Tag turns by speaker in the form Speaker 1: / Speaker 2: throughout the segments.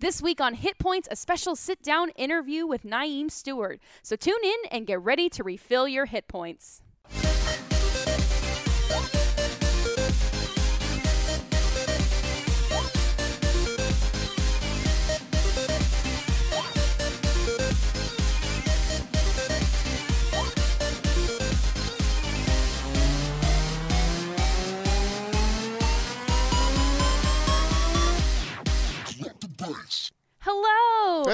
Speaker 1: This week on Hit Points, a special sit down interview with Naeem Stewart. So tune in and get ready to refill your hit points.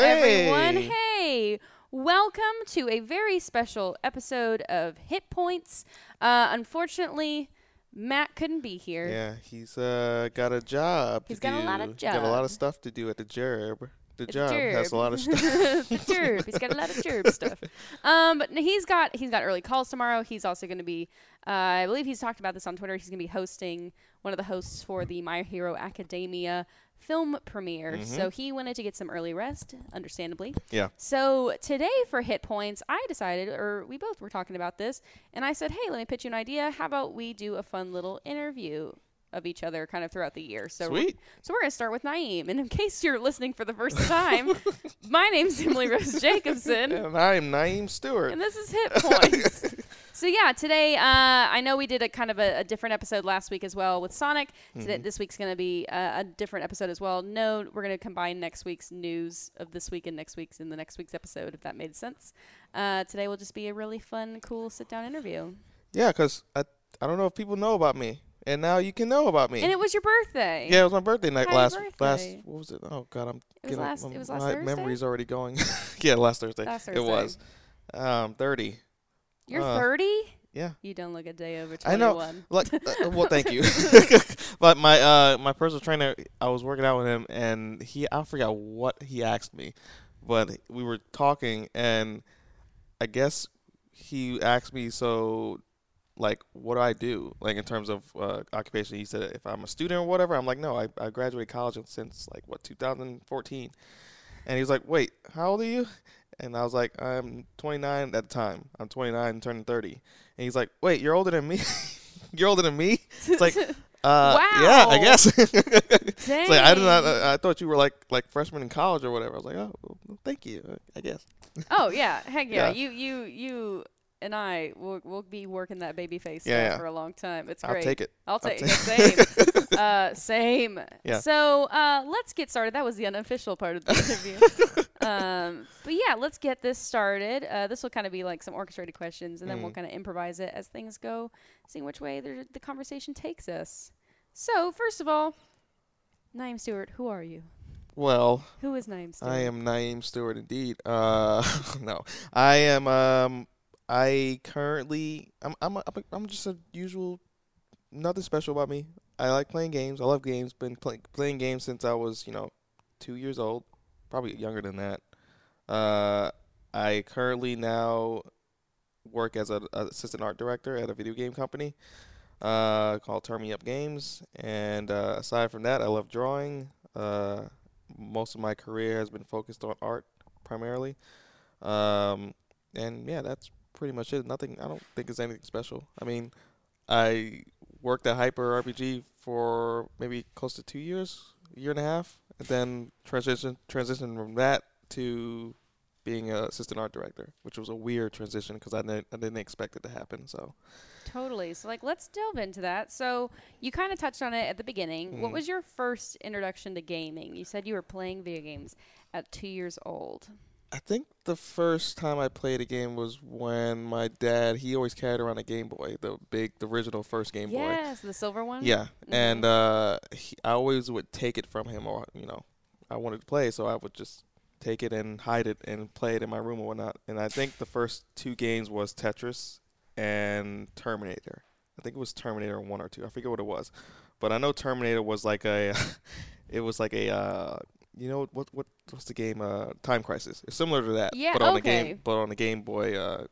Speaker 2: Hey.
Speaker 1: everyone. Hey, welcome to a very special episode of Hit Points. Uh, unfortunately, Matt couldn't be here.
Speaker 2: Yeah, he's uh got a job.
Speaker 1: He's got a lot
Speaker 2: do.
Speaker 1: of
Speaker 2: He's Got a lot of stuff to do at the job. The
Speaker 1: the
Speaker 2: job has a lot of stuff.
Speaker 1: the gerb. He's got a lot of gerb stuff. Um, but he's got he's got early calls tomorrow. He's also going to be, uh, I believe he's talked about this on Twitter. He's going to be hosting one of the hosts for the My Hero Academia film premiere. So mm-hmm. he wanted to get some early rest, understandably.
Speaker 2: Yeah.
Speaker 1: So today for hit points, I decided, or we both were talking about this, and I said, hey, let me pitch you an idea. How about we do a fun little interview? Of each other, kind of throughout the year. So, we're-
Speaker 2: Sweet.
Speaker 1: so we're gonna start with Naeem. And in case you're listening for the first time, my name's Emily Rose Jacobson,
Speaker 2: And I'm Naeem Stewart.
Speaker 1: and this is Hit Points. So yeah, today uh, I know we did a kind of a, a different episode last week as well with Sonic. Today, this week's gonna be a, a different episode as well. No, we're gonna combine next week's news of this week and next week's in the next week's episode, if that made sense. Uh, today will just be a really fun, cool sit-down interview.
Speaker 2: yeah, 'cause I I don't know if people know about me, and now you can know about me.
Speaker 1: And it was your birthday.
Speaker 2: yeah, it was my birthday night
Speaker 1: Happy
Speaker 2: last last. What was it? Oh God, I'm
Speaker 1: It was
Speaker 2: getting
Speaker 1: last-
Speaker 2: my,
Speaker 1: it was last
Speaker 2: my
Speaker 1: Thursday?
Speaker 2: memory's already going. yeah, last Thursday.
Speaker 1: Last Thursday.
Speaker 2: It was. Um, thirty.
Speaker 1: You're
Speaker 2: Uh,
Speaker 1: 30.
Speaker 2: Yeah.
Speaker 1: You don't look a day over 21.
Speaker 2: I know. Like, uh, well, thank you. but my uh my personal trainer, I was working out with him, and he I forgot what he asked me, but we were talking, and I guess he asked me so. Like what do I do? Like in terms of uh, occupation, he said if I'm a student or whatever. I'm like, no, I, I graduated college since like what 2014, and he's like, wait, how old are you? And I was like, I'm 29 at the time. I'm 29, turning 30. And he's like, wait, you're older than me? you're older than me? It's like, uh, yeah, I guess. it's like, I did not. I thought you were like like freshman in college or whatever. I was like, oh, well, thank you. I guess.
Speaker 1: Oh yeah, heck yeah.
Speaker 2: Yeah.
Speaker 1: You you you and I will will be working that baby face
Speaker 2: Yeah, yeah.
Speaker 1: for a long time. It's great.
Speaker 2: I'll take it.
Speaker 1: I'll
Speaker 2: I'll
Speaker 1: take
Speaker 2: take-
Speaker 1: it. Same. uh, same.
Speaker 2: Yeah.
Speaker 1: So uh, let's get started. That was the unofficial part of the interview. Um, but yeah, let's get this started. Uh, this will kind of be like some orchestrated questions, and then we'll
Speaker 2: Mm.
Speaker 1: kind of improvise it as things go, seeing which way the, the conversation takes us. So first of all, Naeem Stewart, who are you?
Speaker 2: Well,
Speaker 1: Who is Naeem Stewart?
Speaker 2: I am Naeem Stewart indeed. Uh, no, I am. Um, I currently, I'm, I'm, a, I'm just a usual. Nothing special about me. I like playing games. I love games. Been play, playing games since I was, you know, two years old. Probably younger than that. Uh, I currently now work as an assistant art director at a video game company uh, called Turn Me Up Games. And uh, aside from that, I love drawing. Uh, most of my career has been focused on art primarily. Um, and yeah, that's pretty much it. Nothing. I don't think it's anything special. I mean, I worked at Hyper RPG for maybe close to two years, a year and a half, and then transition transition from that to being an assistant art director, which was a weird transition because I didn't I didn't expect it to happen. So
Speaker 1: Totally. So, like, let's delve into that. So, you kind of touched on it at the beginning. What
Speaker 2: Mhm.
Speaker 1: was your first introduction to gaming? You said you were playing video games at two years old.
Speaker 2: I think the first time I played a game was when my dad he always carried around a Game Boy, the big, the original first Game Boy.
Speaker 1: yes, the silver one.
Speaker 2: Yeah,
Speaker 1: Mhm.
Speaker 2: and uh, he, I always would take it from him, or you know, I wanted to play, so I would just take it and hide it and play it in my room or whatnot. And I think the first two games was Tetris and Terminator. I think it was Terminator one or two. I forget what it was, but I know Terminator was like a, it was like a, uh, you know what what what's the game? Uh, Time Crisis. It's similar to that,
Speaker 1: Yeah,
Speaker 2: but on the
Speaker 1: okay.
Speaker 2: game, but on the Game Boy uh,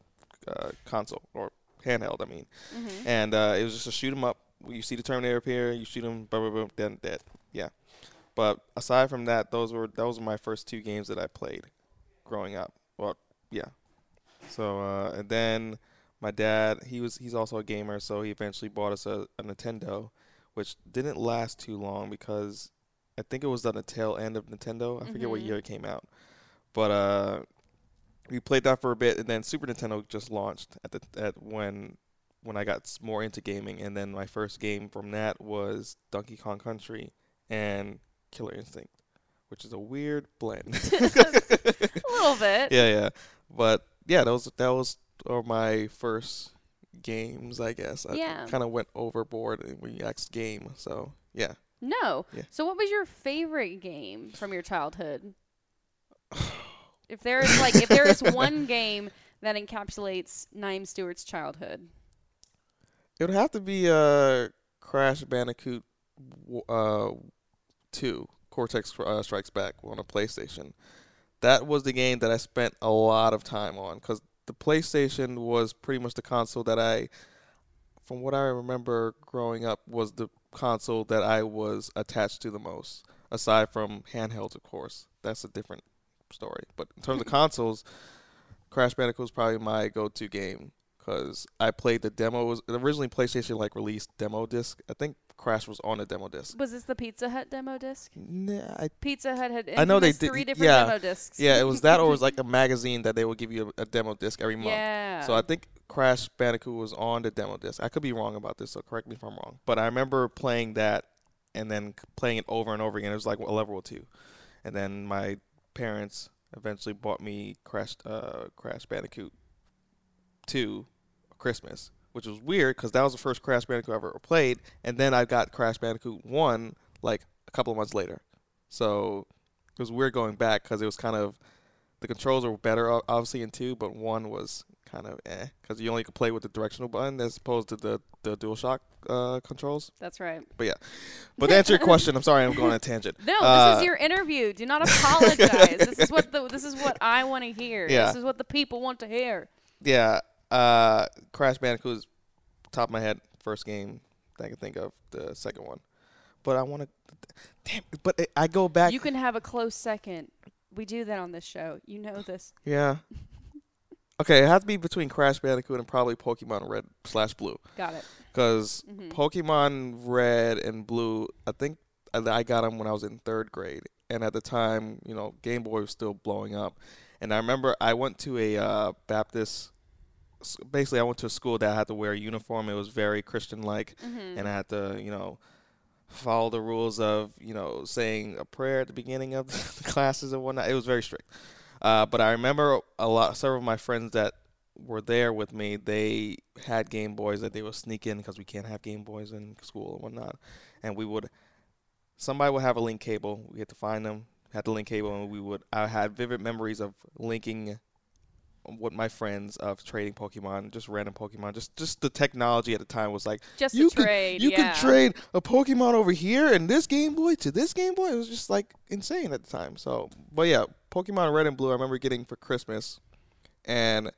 Speaker 2: uh, console or handheld. I mean
Speaker 1: Mm-hmm.
Speaker 2: and uh, it was just a shoot 'em up. You see the Terminator appear, you shoot him, blah blah blah, then dead. Yeah. But aside from that, those were those were my first two games that I played growing up. Well, yeah. So uh, and then my dad, he was he's also a gamer, so he eventually bought us a, a Nintendo, which didn't last too long because I think it was on the tail end of Nintendo. I forget what
Speaker 1: Mhm.
Speaker 2: year it came out, but uh, we played that for a bit, and then Super Nintendo just launched at the at when when I got more into gaming, and then my first game from that was Donkey Kong Country and Killer Instinct, which is a weird blend.
Speaker 1: a little bit.
Speaker 2: yeah, yeah, but yeah, that was that was uh, my first games, I guess. I
Speaker 1: Yeah.
Speaker 2: kind of went overboard when you asked game, so yeah.
Speaker 1: No.
Speaker 2: Yeah.
Speaker 1: So, what was your favorite game from your childhood? if there is like, if there is one game that encapsulates Naeem Stewart's childhood,
Speaker 2: It would have to be uh Crash Bandicoot uh 2 Cortex uh, Strikes Back on a PlayStation. That was the game that I spent a lot of time on cuz the PlayStation was pretty much the console that I from what I remember growing up was the console that I was attached to the most aside from handhelds of course. That's a different story. But in terms of consoles, Crash Bandicoot was probably my go-to game because I played the demo. Was originally PlayStation like released demo disc. I think Crash was on a demo disc.
Speaker 1: was this the Pizza Hut demo disc?
Speaker 2: Nah, I,
Speaker 1: Pizza Hut had
Speaker 2: I know they did-
Speaker 1: three different
Speaker 2: yeah.
Speaker 1: demo discs.
Speaker 2: yeah, it was that, or it was like a magazine that they would give you a, a demo disc every month.
Speaker 1: Yeah.
Speaker 2: So I think Crash Bandicoot was on the demo disc. I could be wrong about this, so correct me if I'm wrong. But I remember playing that and then playing it over and over again. It was like a level two, and then my parents eventually bought me Crash uh, Crash Bandicoot two Christmas, which was weird because that was the first Crash Bandicoot I ever played, and then I got Crash Bandicoot one like a couple of months later. So it was weird going back because it was kind of the controls were better obviously in two, but one was kind of eh because you only could play with the directional button as opposed to the the DualShock uh, controls.
Speaker 1: That's right.
Speaker 2: But yeah. But to answer your question, I'm sorry I'm going on a tangent.
Speaker 1: No,
Speaker 2: Uh,
Speaker 1: this is your interview. Do not apologize. this is what the this is what I want to hear.
Speaker 2: Yeah.
Speaker 1: This is what the people want to hear.
Speaker 2: Yeah, uh, Crash Bandicoot is top of my head first game that I can think of. The second one, but I want to. Damn, but I- I go back.
Speaker 1: You can have a close second. We do that on this show. You know this.
Speaker 2: yeah. Okay, it has to be between Crash Bandicoot and probably Pokemon Red slash Blue,
Speaker 1: Got it.
Speaker 2: because
Speaker 1: hmm
Speaker 2: Pokemon Red and Blue, I think I I got them when I was in third grade, and at the time, you know, Game Boy was still blowing up, and I remember I went to a uh, Baptist. Basically, I went to a school that I had to wear a uniform. It was very Christian-like,
Speaker 1: hmm
Speaker 2: and I had to, you know, follow the rules of, you know, saying a prayer at the beginning of the classes and whatnot. It was very strict. Uh, but I remember a lot, several of my friends that were there with me. They had Game Boys that they would sneak in because we can't have Game Boys in school and whatnot. And we would, somebody would have a link cable. We had to find them, had the link cable, and we would. I had vivid memories of linking with my friends of trading Pokemon, just random Pokemon. Just just the technology at the time was like
Speaker 1: Just
Speaker 2: you could-
Speaker 1: trade.
Speaker 2: you
Speaker 1: yeah.
Speaker 2: could trade a Pokemon over here and this Game Boy to this Game Boy. It was just like insane at the time. So, but yeah, Pokemon Red and Blue. I remember getting for Christmas, and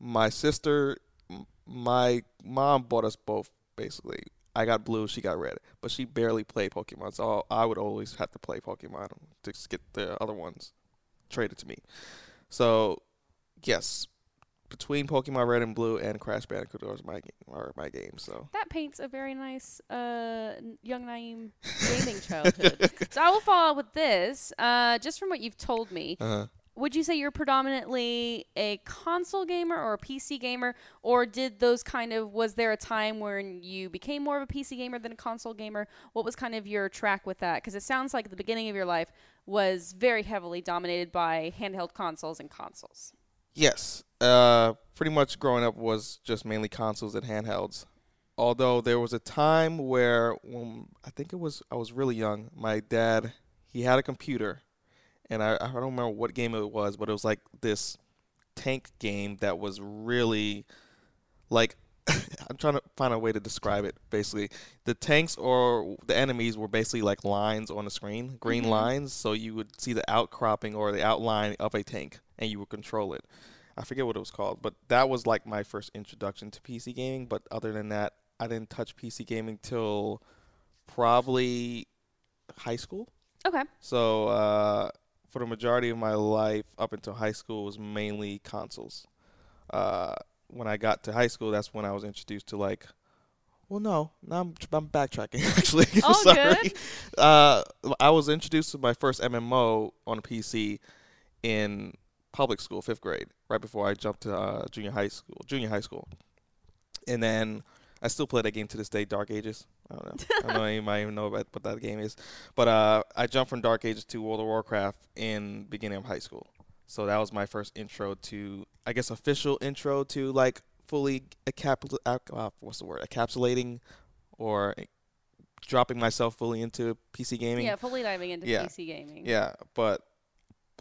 Speaker 2: my sister, m- my mom bought us both. Basically, I got blue, she got red, but she barely played Pokemon, so I would always have to play Pokemon to get the other ones traded to me. So, yes, between Pokemon Red and Blue and Crash Bandicoot, are my game, are my games. So.
Speaker 1: That paints a very nice uh, young Naeem gaming childhood. so I will follow up with this. Uh, just from what you've told me,
Speaker 2: Uh-huh.
Speaker 1: would you say you're predominantly a console gamer or a PC gamer, or did those kind of was there a time when you became more of a PC gamer than a console gamer? What was kind of your track with that? Because it sounds like the beginning of your life was very heavily dominated by handheld consoles and consoles.
Speaker 2: Yes. Uh, pretty much growing up was just mainly consoles and handhelds. Although there was a time where, when I think it was, I was really young. My dad, he had a computer, and I, I don't remember what game it was, but it was like this tank game that was really like. I'm trying to find a way to describe it. Basically, the tanks or the enemies were basically like lines on the screen, green
Speaker 1: Mhm.
Speaker 2: lines. So you would see the outcropping or the outline of a tank, and you would control it. I forget what it was called, but that was like my first introduction to PC gaming. But other than that, I didn't touch PC gaming till probably high school.
Speaker 1: Okay.
Speaker 2: So uh, for the majority of my life up until high school was mainly consoles. Uh, when I got to high school, that's when I was introduced to like, well, no, now I'm, I'm backtracking actually. Sorry.
Speaker 1: good.
Speaker 2: Uh, I was introduced to my first MMO on a PC in public school, fifth grade, right before I jumped to uh, junior high school. Junior high school, and then I still play that game to this day, Dark Ages. I don't know. I don't know you might even know about what that game is, but uh, I jumped from Dark Ages to World of Warcraft in beginning of high school. So that was my first intro to, I guess, official intro to like fully encapsul- uh, what's the word, encapsulating or dropping myself fully into PC gaming.
Speaker 1: Yeah, fully diving into
Speaker 2: Yeah.
Speaker 1: PC gaming.
Speaker 2: Yeah, but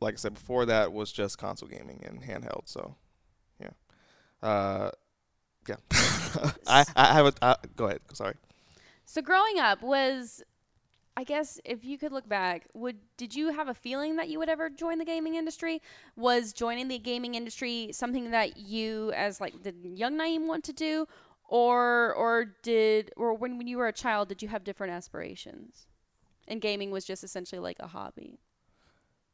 Speaker 2: like I said before, that was just console gaming and handheld. So, yeah, uh, yeah. I I have a uh, go ahead. Sorry.
Speaker 1: So growing up was I guess if you could look back, would did you have a feeling that you would ever join the gaming industry? Was joining the gaming industry something that you as like the young Naeem want to do or or did or when, when you were a child did you have different aspirations? And gaming was just essentially like a hobby.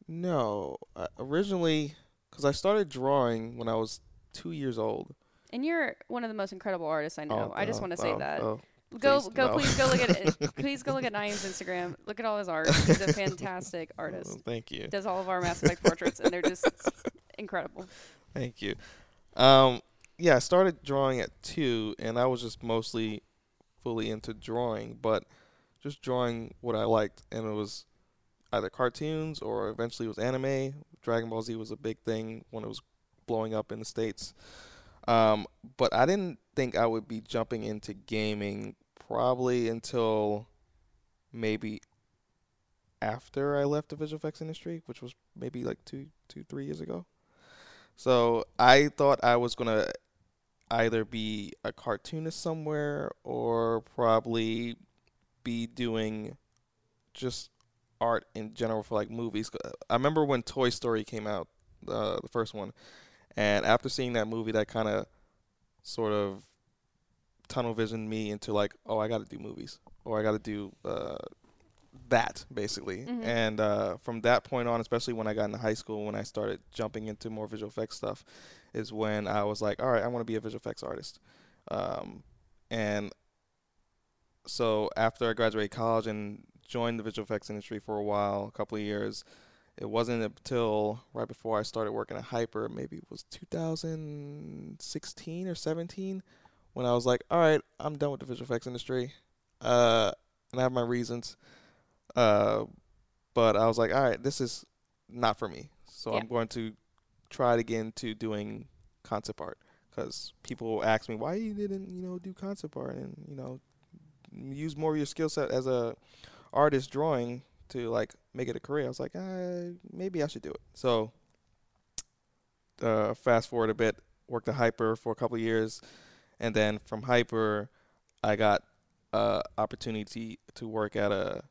Speaker 2: No, uh, originally, because I started drawing when I was two years old.
Speaker 1: And you're one of the most incredible artists I know. I just
Speaker 2: oh,
Speaker 1: want to say
Speaker 2: oh,
Speaker 1: that.
Speaker 2: oh.
Speaker 1: Go
Speaker 2: Please,
Speaker 1: go
Speaker 2: no.
Speaker 1: please go look at it. please go look at Naeem's Instagram. Look at all his art. He's a fantastic artist.
Speaker 2: Oh, thank you.
Speaker 1: does all of our Mass Effect portraits, and they're just incredible.
Speaker 2: Thank you. Um, yeah, I started drawing at two, and I was just mostly fully into drawing, but just drawing what I liked, and it was either cartoons or eventually it was anime. Dragon Ball Z was a big thing when it was blowing up in the states. Um, but I didn't think I would be jumping into gaming probably until maybe after I left the visual effects industry, which was maybe like two, two, three years ago. So I thought I was gonna either be a cartoonist somewhere or probably be doing just art in general for like movies. I remember when Toy Story came out, uh, the first one, and after seeing that movie, that kind of sort of tunnel visioned me into like, oh, I got to do movies or I got to do uh, that basically.
Speaker 1: Mhm.
Speaker 2: And uh, from that point on, especially when I got into high school, when I started jumping into more visual effects stuff, is when I was like, all right, I want to be a visual effects artist. Um, and so after I graduated college and joined the visual effects industry for a while, a couple of years, it wasn't until right before I started working at Hyper, maybe it was 2016 or 17, when I was like, all right, I'm done with the visual effects industry. Uh, and I have my reasons. Uh, but I was like, all right, this is not for me. So
Speaker 1: Yeah.
Speaker 2: I'm going to try to get into doing concept art because people ask me why you didn't, you know, do concept art and you know, use more of your skill set as a artist drawing to like make it a career. I was like, uh, maybe I should do it. So uh, fast forward a bit, worked at Hyper for a couple years, and then from Hyper, I got uh, opportunity to work at a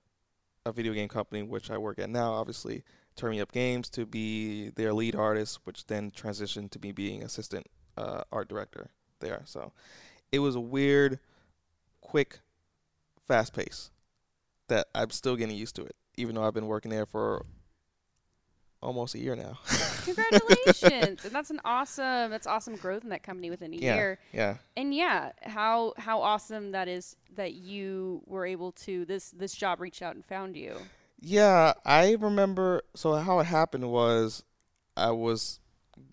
Speaker 2: a video game company, which I work at now. Obviously, Turn Me Up Games to be their lead artist, which then transitioned to me being assistant uh, art director there. So it was a weird, quick, fast pace that I'm still getting used to it, even though I've been working there for almost a year now.
Speaker 1: Congratulations! and that's an awesome. That's awesome growth in that company within a
Speaker 2: yeah,
Speaker 1: year.
Speaker 2: yeah.
Speaker 1: And yeah, how how awesome that is that you were able to this this job reached out and found you.
Speaker 2: Yeah, I remember. So how it happened was, I was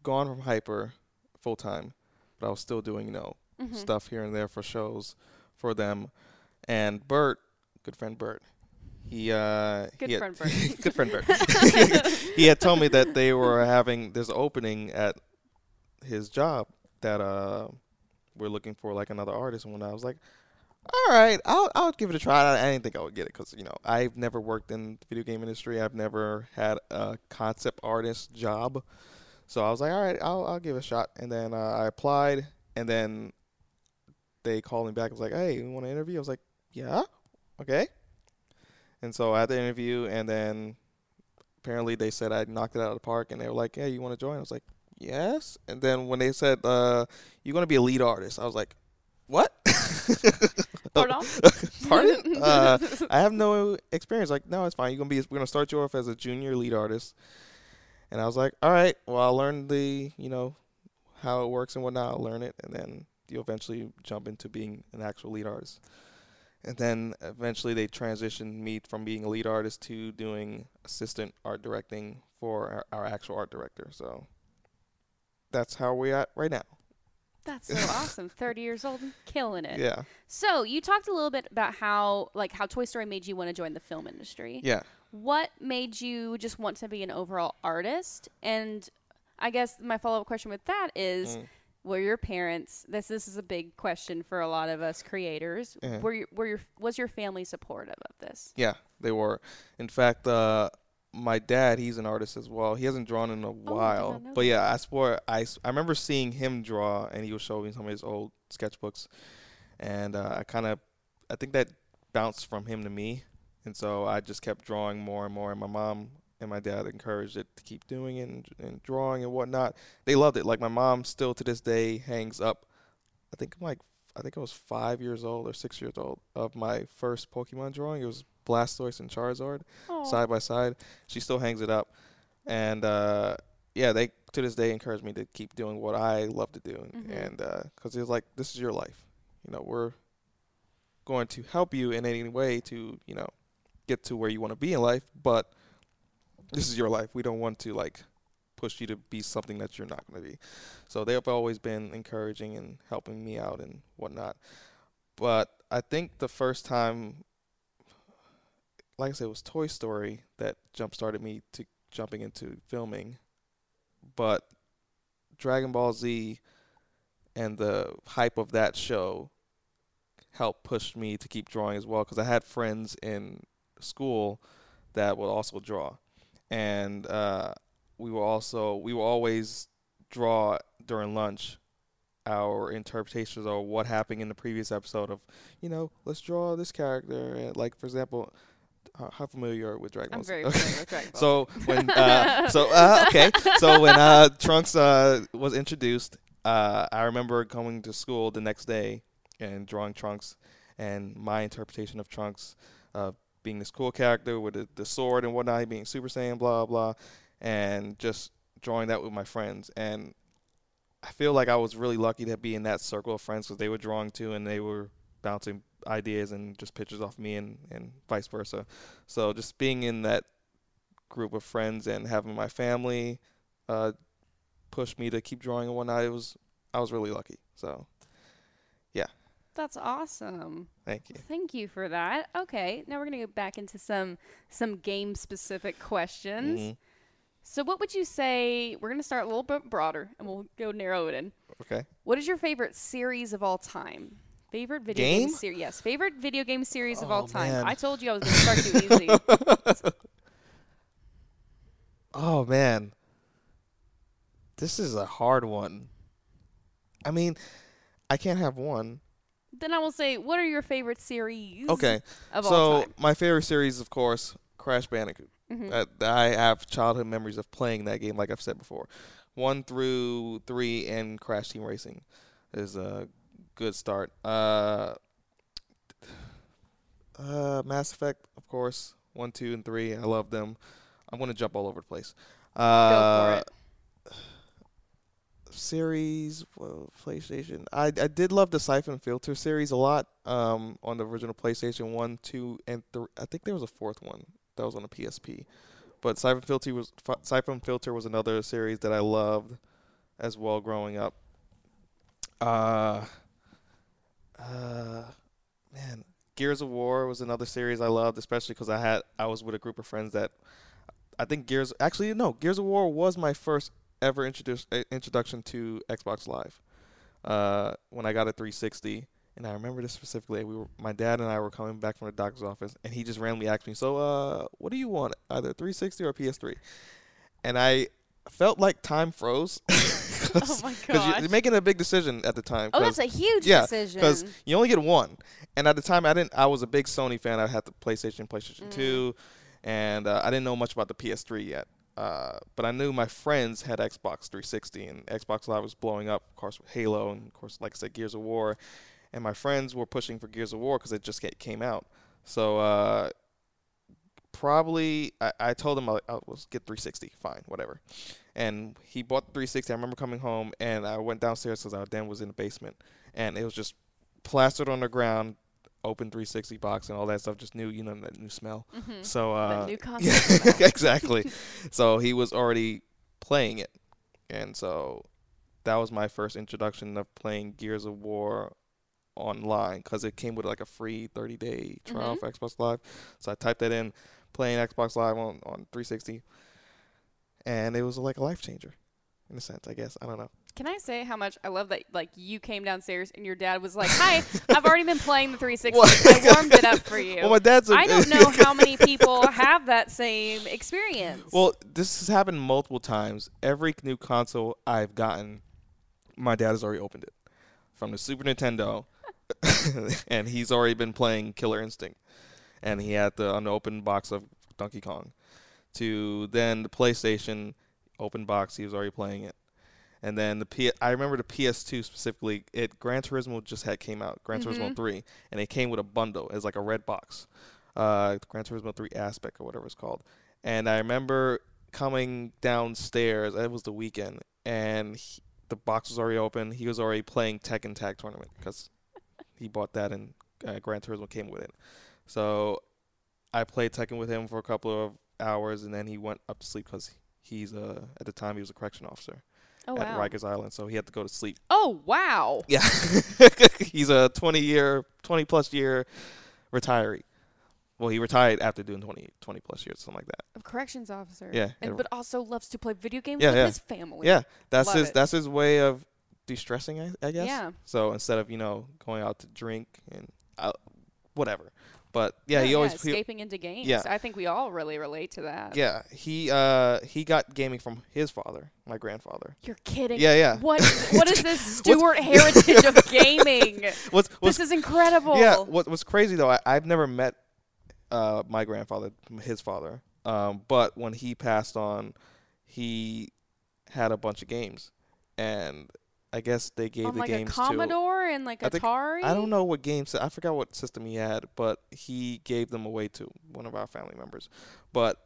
Speaker 2: gone from Hyper full time, but I was still doing you know
Speaker 1: Mhm.
Speaker 2: stuff here and there for shows for them. And Bert, good friend Bert, he uh,
Speaker 1: Good
Speaker 2: he had-
Speaker 1: friend Bert.
Speaker 2: good friend Bert. he had told me that they were having this opening at his job that uh we're looking for like another artist. And when I was like, all right, I'll I'll give it a try. I, I didn't think I would get it because you know I've never worked in the video game industry. I've never had a concept artist job. So I was like, all right, I'll I'll give it a shot. And then uh, I applied, and then they called me back. I was like, hey, you want to interview? I was like, yeah, okay. And so I had the interview, and then apparently they said I knocked it out of the park, and they were like, "Yeah, you want to join?" I was like, "Yes." And then when they said uh, you're going to be a lead artist, I was like, "What?"
Speaker 1: Pardon?
Speaker 2: Pardon? uh, I have no experience. Like, no, it's fine. You're gonna be. We're gonna start you off as a junior lead artist. And I was like, all right. Well, I'll learn the, you know, how it works and whatnot. I'll learn it, and then you eventually jump into being an actual lead artist. And then eventually they transitioned me from being a lead artist to doing assistant art directing for our, our actual art director. So that's how we're at right now.
Speaker 1: That's so awesome. 30 years old and killing it.
Speaker 2: Yeah.
Speaker 1: So, you talked a little bit about how like how Toy Story made you want to join the film industry.
Speaker 2: Yeah.
Speaker 1: What made you just want to be an overall artist? And I guess my follow-up question with that is
Speaker 2: Mm.
Speaker 1: Were your parents this this is a big question for a lot of us creators.
Speaker 2: Yeah.
Speaker 1: Were your, were your was your family supportive of this?
Speaker 2: Yeah, they were. In fact, uh, my dad, he's an artist as well. He hasn't drawn in a
Speaker 1: Oh,
Speaker 2: while,
Speaker 1: know
Speaker 2: but yeah, I swore I remember seeing him draw, and he was showing me some of his old sketchbooks, and uh, I kind of, I think that bounced from him to me, and so I just kept drawing more and more. And my mom and my dad encouraged it to keep doing it and, and drawing and whatnot. They loved it. Like my mom still to this day hangs up. I think I'm like I think I was five years old or six years old of my first Pokemon drawing. It was Blastoise and Charizard
Speaker 1: Oh,
Speaker 2: side by side. She still hangs it up, and uh, yeah, they to this day encourage me to keep doing what I love to do,
Speaker 1: Mhm.
Speaker 2: and because it's like this is your life, you know, we're going to help you in any way to you know get to where you want to be in life, but this is your life. We don't want to like push you to be something that you're not going to be. So they have always been encouraging and helping me out and whatnot. But I think the first time, like I said, it was Toy Story that jump started me to jumping into filming. But Dragon Ball Z and the hype of that show helped push me to keep drawing as well because I had friends in school that would also draw, and uh, we will also we will always draw during lunch our interpretations of what happened in the previous episode of you know let's draw this character and like for example how, how familiar are you with Dragon
Speaker 1: I'm
Speaker 2: Ball Z?
Speaker 1: very
Speaker 2: Okay.
Speaker 1: familiar with Dragon Ball.
Speaker 2: So when uh, so uh, okay, so when uh, Trunks uh, was introduced, uh, I remember going to school the next day and drawing Trunks, and my interpretation of Trunks uh, being this cool character with the, the sword and whatnot, being Super Saiyan, blah blah, and just drawing that with my friends. And I feel like I was really lucky to be in that circle of friends because they were drawing too, and they were bouncing ideas and just pictures off me and, and vice versa. So just being in that group of friends and having my family uh, push me to keep drawing and whatnot, it was I was really lucky. So
Speaker 1: That's awesome.
Speaker 2: thank you.
Speaker 1: Thank you for that. Okay, now we're gonna go back into some some game specific questions.
Speaker 2: Mhm.
Speaker 1: So, what would you say? We're gonna start a little bit broader, and we'll go narrow it in.
Speaker 2: Okay.
Speaker 1: What is your favorite series of all time? Favorite video game,
Speaker 2: Game?
Speaker 1: series? Yes, favorite video game series of all
Speaker 2: Oh,
Speaker 1: time.
Speaker 2: man.
Speaker 1: I told you I was gonna start too easy.
Speaker 2: Oh man, this is a hard one. I mean, I can't have one.
Speaker 1: Then I will say, what are your favorite series?
Speaker 2: Okay.
Speaker 1: Of all
Speaker 2: So my favorite series, of course, Crash Bandicoot.
Speaker 1: Mhm.
Speaker 2: That I have childhood memories of playing that game, like I've said before. One through three and Crash Team Racing is a good start. Uh, uh, Mass Effect, of course, one, two, and three. I love them. I'm gonna jump all over the place.
Speaker 1: Go
Speaker 2: Uh,
Speaker 1: for it.
Speaker 2: Series well, PlayStation. I I did love the Siphon Filter series a lot. Um, on the original PlayStation one, two, and three. I think there was a fourth one that was on the PSP. But Siphon Filter was Siphon Filter was another series that I loved as well growing up. Uh, uh, man, Gears of War was another series I loved, especially because I had I was with a group of friends that I think Gears actually no Gears of War was my first ever introduce, uh, introduction to Xbox Live. Uh, when I got a 360, and I remember this specifically. We were my dad and I were coming back from the doctor's office, and he just randomly asked me, "So, uh, what do you want, either 360 or PS3?" And I felt like time froze.
Speaker 1: Oh my gosh.
Speaker 2: you're making a big decision at the time.
Speaker 1: Oh, that's a huge
Speaker 2: yeah,
Speaker 1: decision.
Speaker 2: because you only get one. And at the time, I didn't. I was a big Sony fan. I had the PlayStation, PlayStation
Speaker 1: Mm.
Speaker 2: Two, and uh, I didn't know much about the PS3 yet. Uh, but I knew my friends had Xbox 360, and Xbox Live was blowing up. Of course, with Halo, and of course, like I said, Gears of War. And my friends were pushing for Gears of War because it just came out. So uh, probably I, I told him I, I was get 360, fine, whatever. And he bought the 360. I remember coming home and I went downstairs because our den was in the basement, and it was just plastered on the ground, open 360 box and all that stuff. Just new, you know, that new smell.
Speaker 1: Mhm.
Speaker 2: So uh,
Speaker 1: new console
Speaker 2: yeah,
Speaker 1: smell.
Speaker 2: exactly. so he was already playing it, and so that was my first introduction of playing Gears of War online because it came with like a free 30 day trial
Speaker 1: Mhm.
Speaker 2: for Xbox Live. So I typed that in, playing Xbox Live on on 360, and it was like a life changer, in a sense. I guess I don't know.
Speaker 1: Can I say how much I love that? Like you came downstairs and your dad was like, "Hi, I've already been playing the 360.
Speaker 2: Well-
Speaker 1: I warmed it up for you."
Speaker 2: Well, my dad's. A,
Speaker 1: I don't know how many people have that same experience.
Speaker 2: Well, this has happened multiple times. Every new console I've gotten, my dad has already opened it. From the Super Nintendo, and he's already been playing Killer Instinct, and he had the unopened box of Donkey Kong. To then the PlayStation open box, he was already playing it. And then the P- I remember the PS2 specifically. It Gran Turismo just had came out, Gran Turismo
Speaker 1: Mhm.
Speaker 2: 3, and it came with a bundle. It's like a red box, uh, Gran Turismo 3 A-Spec or whatever it's called. And I remember coming downstairs. It was the weekend, and he, the box was already open. He was already playing Tekken Tag Tournament because he bought that and uh, Gran Turismo came with it. So I played Tekken with him for a couple of hours, and then he went up to sleep because he's uh, at the time he was a correction officer
Speaker 1: oh
Speaker 2: at
Speaker 1: wow.
Speaker 2: Rikers Island, so he had to go to sleep.
Speaker 1: Oh wow.
Speaker 2: Yeah, he's a 20 year, 20 plus year retiree. Well, he retired after doing 20, 20 plus years, something like that.
Speaker 1: A corrections officer.
Speaker 2: Yeah,
Speaker 1: and- but also loves to play video games
Speaker 2: Yeah,
Speaker 1: with
Speaker 2: yeah.
Speaker 1: his family.
Speaker 2: Yeah, that's
Speaker 1: Love
Speaker 2: his
Speaker 1: it.
Speaker 2: that's his way of de-stressing, I, I guess.
Speaker 1: Yeah.
Speaker 2: So instead of you know going out to drink and uh, whatever, but yeah, he always he-
Speaker 1: escaping into games.
Speaker 2: Yeah.
Speaker 1: I think we all really relate to that.
Speaker 2: yeah he uh he got gaming from his father, my grandfather.
Speaker 1: You're kidding.
Speaker 2: Yeah, yeah.
Speaker 1: What what is this Stewart heritage of gaming?
Speaker 2: What's what's
Speaker 1: This is incredible.
Speaker 2: Yeah, what what's crazy though, I, I've never met uh, my grandfather, his father. Um, but when he passed on, he had a bunch of games, and I guess they gave
Speaker 1: On
Speaker 2: the
Speaker 1: like a
Speaker 2: games to.
Speaker 1: Commodore and like
Speaker 2: I think-
Speaker 1: Atari.
Speaker 2: I don't know what games. I forgot what system he had, but he gave them away to one of our family members. But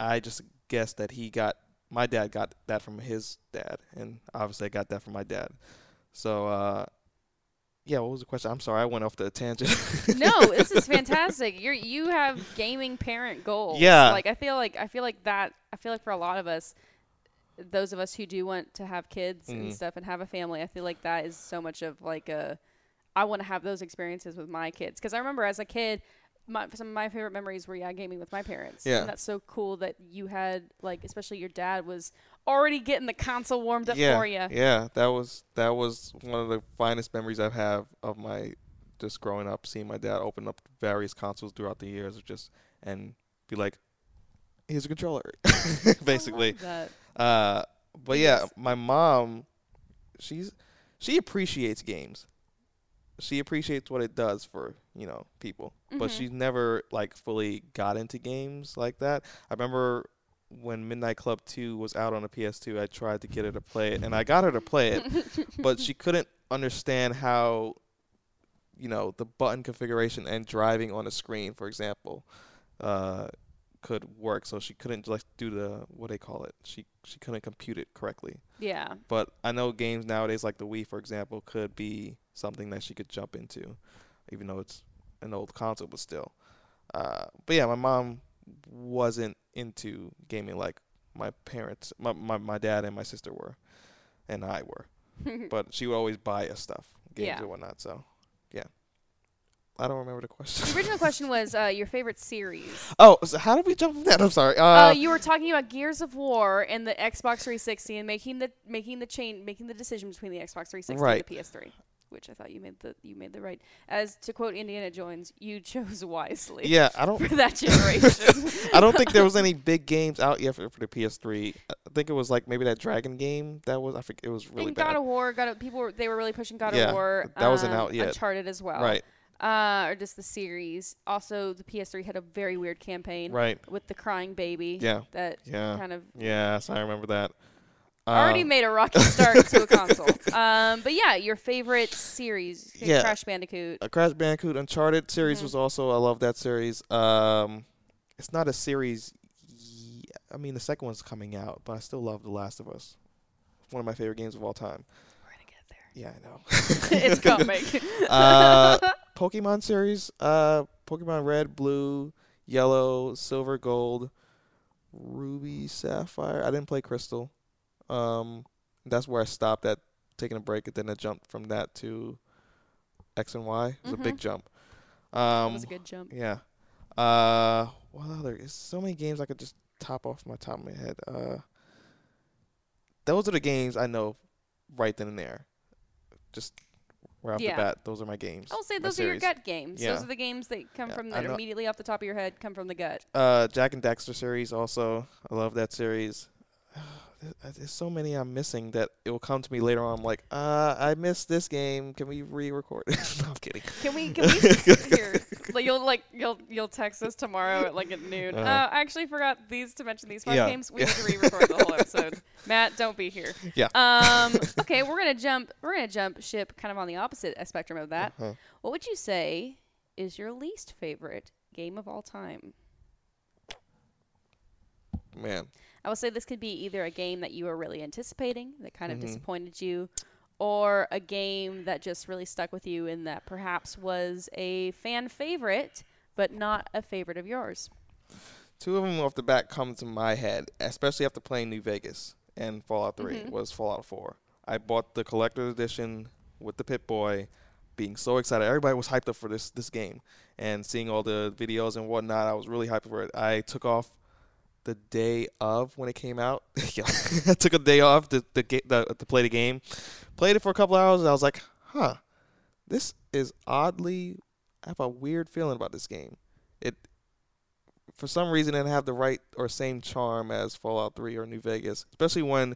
Speaker 2: I just guessed that he got my dad got that from his dad, and obviously I got that from my dad. So uh, yeah, what was the question? I'm sorry, I went off the tangent.
Speaker 1: no, this is fantastic. You're you have gaming parent goals.
Speaker 2: Yeah.
Speaker 1: Like I feel like I feel like that I feel like for a lot of us those of us who do want to have kids and
Speaker 2: Mhm.
Speaker 1: stuff and have a family, I feel like that is so much of like a I want to have those experiences with my kids because I remember as a kid my, some of my favorite memories were yeah gaming with my parents.
Speaker 2: Yeah.
Speaker 1: And that's so cool that you had like especially your dad was already getting the console warmed up
Speaker 2: yeah,
Speaker 1: for you.
Speaker 2: yeah, that was that was one of the finest memories I've have of my just growing up, seeing my dad open up various consoles throughout the years, just and be like, "Here's a controller," basically. Uh, but yeah, my mom, she's she appreciates games. She appreciates what it does for you know people, but
Speaker 1: Mhm.
Speaker 2: she's never like fully got into games like that. I remember when Midnight Club Two was out on the PS2, I tried to get her to play it, and I got her to play it, but she couldn't understand how you know the button configuration and driving on a screen, for example, uh, could work. So she couldn't like do the what they call it. She she couldn't compute it correctly.
Speaker 1: Yeah.
Speaker 2: But I know games nowadays, like the Wii, for example, could be something that she could jump into, even though it's an old console, but still. Uh, but yeah, my mom wasn't into gaming like my parents, my, my my dad and my sister were, and I were. But she would always buy us stuff, games
Speaker 1: Yeah.
Speaker 2: and whatnot. So. I don't remember the question.
Speaker 1: The original question was uh, your favorite series.
Speaker 2: oh, so how did we jump from that? I'm sorry. Uh,
Speaker 1: Uh, you were talking about Gears of War and the Xbox 360 and making the making the chain making the decision between the Xbox 360
Speaker 2: Right.
Speaker 1: and the PS3, which I thought you made the you made the right. As to quote Indiana Jones, you chose wisely
Speaker 2: yeah, I don't.
Speaker 1: for that generation.
Speaker 2: I don't think there was any big games out yet for, for the PS3. I think it was like maybe that Dragon game that was. I think it was really
Speaker 1: and
Speaker 2: bad.
Speaker 1: God of War, God of, people were they were really pushing God
Speaker 2: Yeah,
Speaker 1: of War.
Speaker 2: that wasn't
Speaker 1: um,
Speaker 2: out yet.
Speaker 1: Uncharted as well.
Speaker 2: right,
Speaker 1: Uh, or just the series. Also, the PS3 had a very weird campaign
Speaker 2: right.
Speaker 1: with the crying baby.
Speaker 2: Yeah,
Speaker 1: That
Speaker 2: yeah,
Speaker 1: kind of
Speaker 2: yeah. So I remember that.
Speaker 1: already
Speaker 2: Um,
Speaker 1: made a rocky start to a console. Um, but yeah, your favorite series,
Speaker 2: Yeah.
Speaker 1: Crash Bandicoot.
Speaker 2: a Crash Bandicoot Uncharted series
Speaker 1: Mhm.
Speaker 2: was also. I love that series. Um, it's not a series. y- I mean, the second one's coming out, but I still love The Last of Us. It's one of my favorite games of all time.
Speaker 1: We're gonna get there.
Speaker 2: Yeah, I know.
Speaker 1: it's coming.
Speaker 2: uh, Pokemon series. Uh, Pokemon Red, Blue, Yellow, Silver, Gold, Ruby, Sapphire. I didn't play Crystal. Um, that's where I stopped at taking a break, and then I jumped from that to X and Y. It was
Speaker 1: Mhm.
Speaker 2: a big jump.
Speaker 1: that
Speaker 2: Um,
Speaker 1: was a good jump.
Speaker 2: yeah. Uh, what other? There's so many games I could just top off my top of my head. Uh, those are the games I know right then and there. Just right off
Speaker 1: Yeah.
Speaker 2: the bat, those are my games.
Speaker 1: I'll say those are your gut games. Those are the games that come
Speaker 2: Yeah,
Speaker 1: from that immediately off the top of your head come from the gut.
Speaker 2: Uh, Jak and Daxter series also. I love that series. There's so many I'm missing that it will come to me later on. I'm like, uh, I missed this game. Can we re-record? no, I'm kidding.
Speaker 1: Can we? Can we? here, like you'll like you'll you'll text us tomorrow at like at noon.
Speaker 2: Uh-huh.
Speaker 1: Uh, I actually forgot these to mention these five
Speaker 2: Yeah.
Speaker 1: games. We
Speaker 2: Yeah.
Speaker 1: need to re-record the whole episode. Matt, don't be here.
Speaker 2: Yeah.
Speaker 1: Um. Okay, we're gonna jump. We're gonna jump ship kind of on the opposite spectrum of that.
Speaker 2: Uh-huh.
Speaker 1: What would you say is your least favorite game of all time?
Speaker 2: Man,
Speaker 1: I will say this could be either a game that you were really anticipating that kind of
Speaker 2: Mhm.
Speaker 1: disappointed you, or a game that just really stuck with you and that perhaps was a fan favorite, but not a favorite of yours.
Speaker 2: two of them off the bat come to my head, especially after playing New Vegas and Fallout 3
Speaker 1: Mhm.
Speaker 2: was Fallout 4. I bought the collector's edition with the Pip-Boy, being so excited. Everybody was hyped up for this this game, and seeing all the videos and whatnot, I was really hyped for it. I took off the day of when it came out. I took a day off to to, get the, to play the game. Played it for a couple hours, and I was like, "Huh, this is oddly." I have a weird feeling about this game. It for some reason it didn't have the right or same charm as Fallout 3 or New Vegas, especially when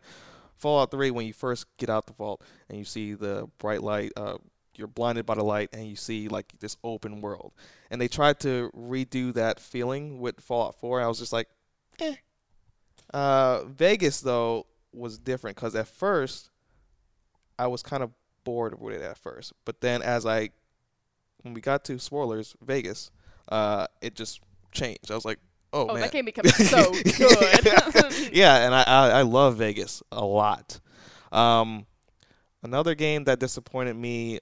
Speaker 2: Fallout 3 when you first get out the vault and you see the bright light, uh, you're blinded by the light and you see like this open world. And they tried to redo that feeling with Fallout 4. I was just like, eh. Uh, Vegas though was different because at first I was kind of bored with it at first, but then as I when we got to spoilers Vegas, uh, it just changed. I was like, oh,
Speaker 1: Oh,
Speaker 2: man,
Speaker 1: that game becomes so good.
Speaker 2: yeah, and I, I I love Vegas a lot. Um, another game that disappointed me,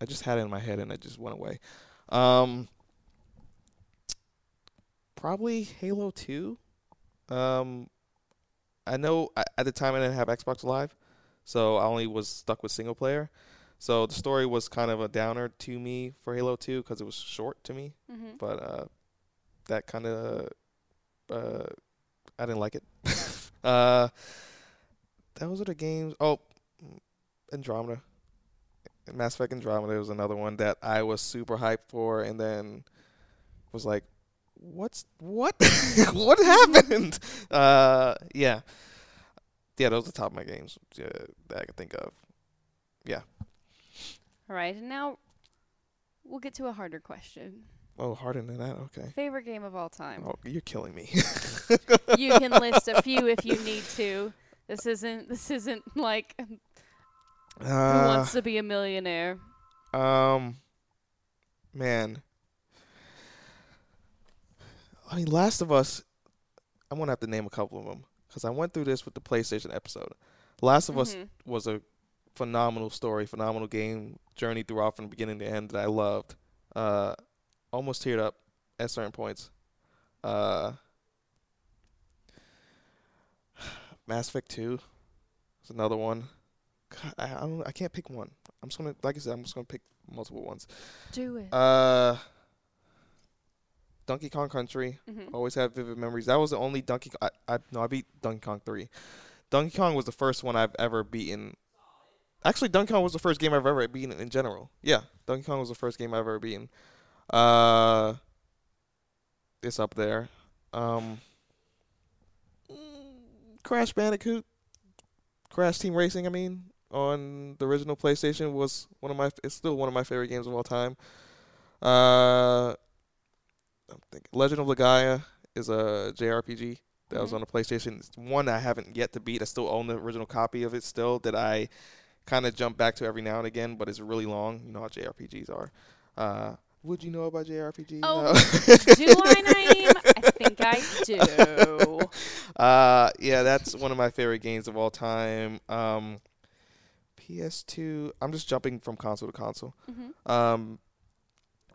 Speaker 2: I just had it in my head and it just went away. Um, probably Halo Two. Um, I know I, at the time I didn't have Xbox Live, so I only was stuck with single player. So the story was kind of a downer to me for Halo Two because it was short to me
Speaker 1: Mhm.
Speaker 2: but uh, that kind of uh, I didn't like it. uh, those are the games. Oh, Andromeda, Mass Effect Andromeda was another one that I was super hyped for, and then was like, "What's what? what happened?" uh, yeah, yeah, those are the top of my games uh, that I can think of. Yeah.
Speaker 1: All right, and now we'll get to a harder question.
Speaker 2: Oh, harder than that. Okay.
Speaker 1: Favorite game of all time.
Speaker 2: Oh, you're killing me.
Speaker 1: You can list a few if you need to. This isn't this isn't like who
Speaker 2: uh,
Speaker 1: wants to be a millionaire.
Speaker 2: Um, man. I mean, Last of Us. I'm gonna have to name a couple of them because I went through this with the PlayStation episode. Last of Us
Speaker 1: Mhm.
Speaker 2: was a phenomenal story, phenomenal game, journey throughout from beginning to end that I loved. Uh, almost teared up at certain points. Uh, Mass Effect Two is another one. God, I, I don't. I can't pick one. I'm just gonna, like I said, I'm just gonna pick multiple ones.
Speaker 1: Do it.
Speaker 2: Uh, Donkey Kong Country.
Speaker 1: Mhm.
Speaker 2: Always have vivid memories. That was the only Donkey. I, I no, I beat Donkey Kong three. Donkey Kong was the first one I've ever beaten. Actually, Donkey Kong was the first game I've ever beaten in general. Yeah, Donkey Kong was the first game I've ever beaten. Uh, it's up there. Um, Crash Bandicoot, Crash Team Racing. I mean, on the original PlayStation was one of my. It's still one of my favorite games of all time. Uh, I'm thinking Legend of Legaia is a JRPG that was
Speaker 1: Mhm.
Speaker 2: on the PlayStation. It's one I haven't yet to beat. I still own the original copy of it still that I kind of jump back to every now and again, but it's really long. You know how JRPGs are. Uh, would you know about JRPGs?
Speaker 1: Oh,
Speaker 2: No.
Speaker 1: do I, Naeem? I think I do.
Speaker 2: Uh, yeah, that's one of my favorite games of all time. Um, PS2. I'm just jumping from console to console.
Speaker 1: Mm-hmm.
Speaker 2: Um,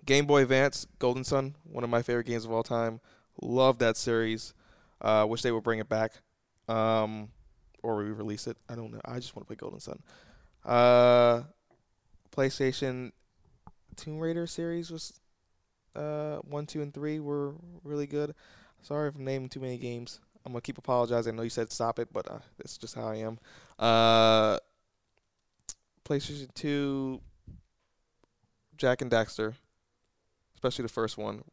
Speaker 2: Game Boy Advance, Golden Sun, one of my favorite games of all time. Love that series. Uh, wish they would bring it back, um, or re-release it. I don't know. I just want to play Golden Sun. Uh, PlayStation Tomb Raider series was uh, one, two, and three were really good. Sorry if I'm naming too many games. I'm gonna keep apologizing. I know you said stop it, but uh, that's just how I am. Uh, PlayStation Two, Jak and Daxter, especially the first one,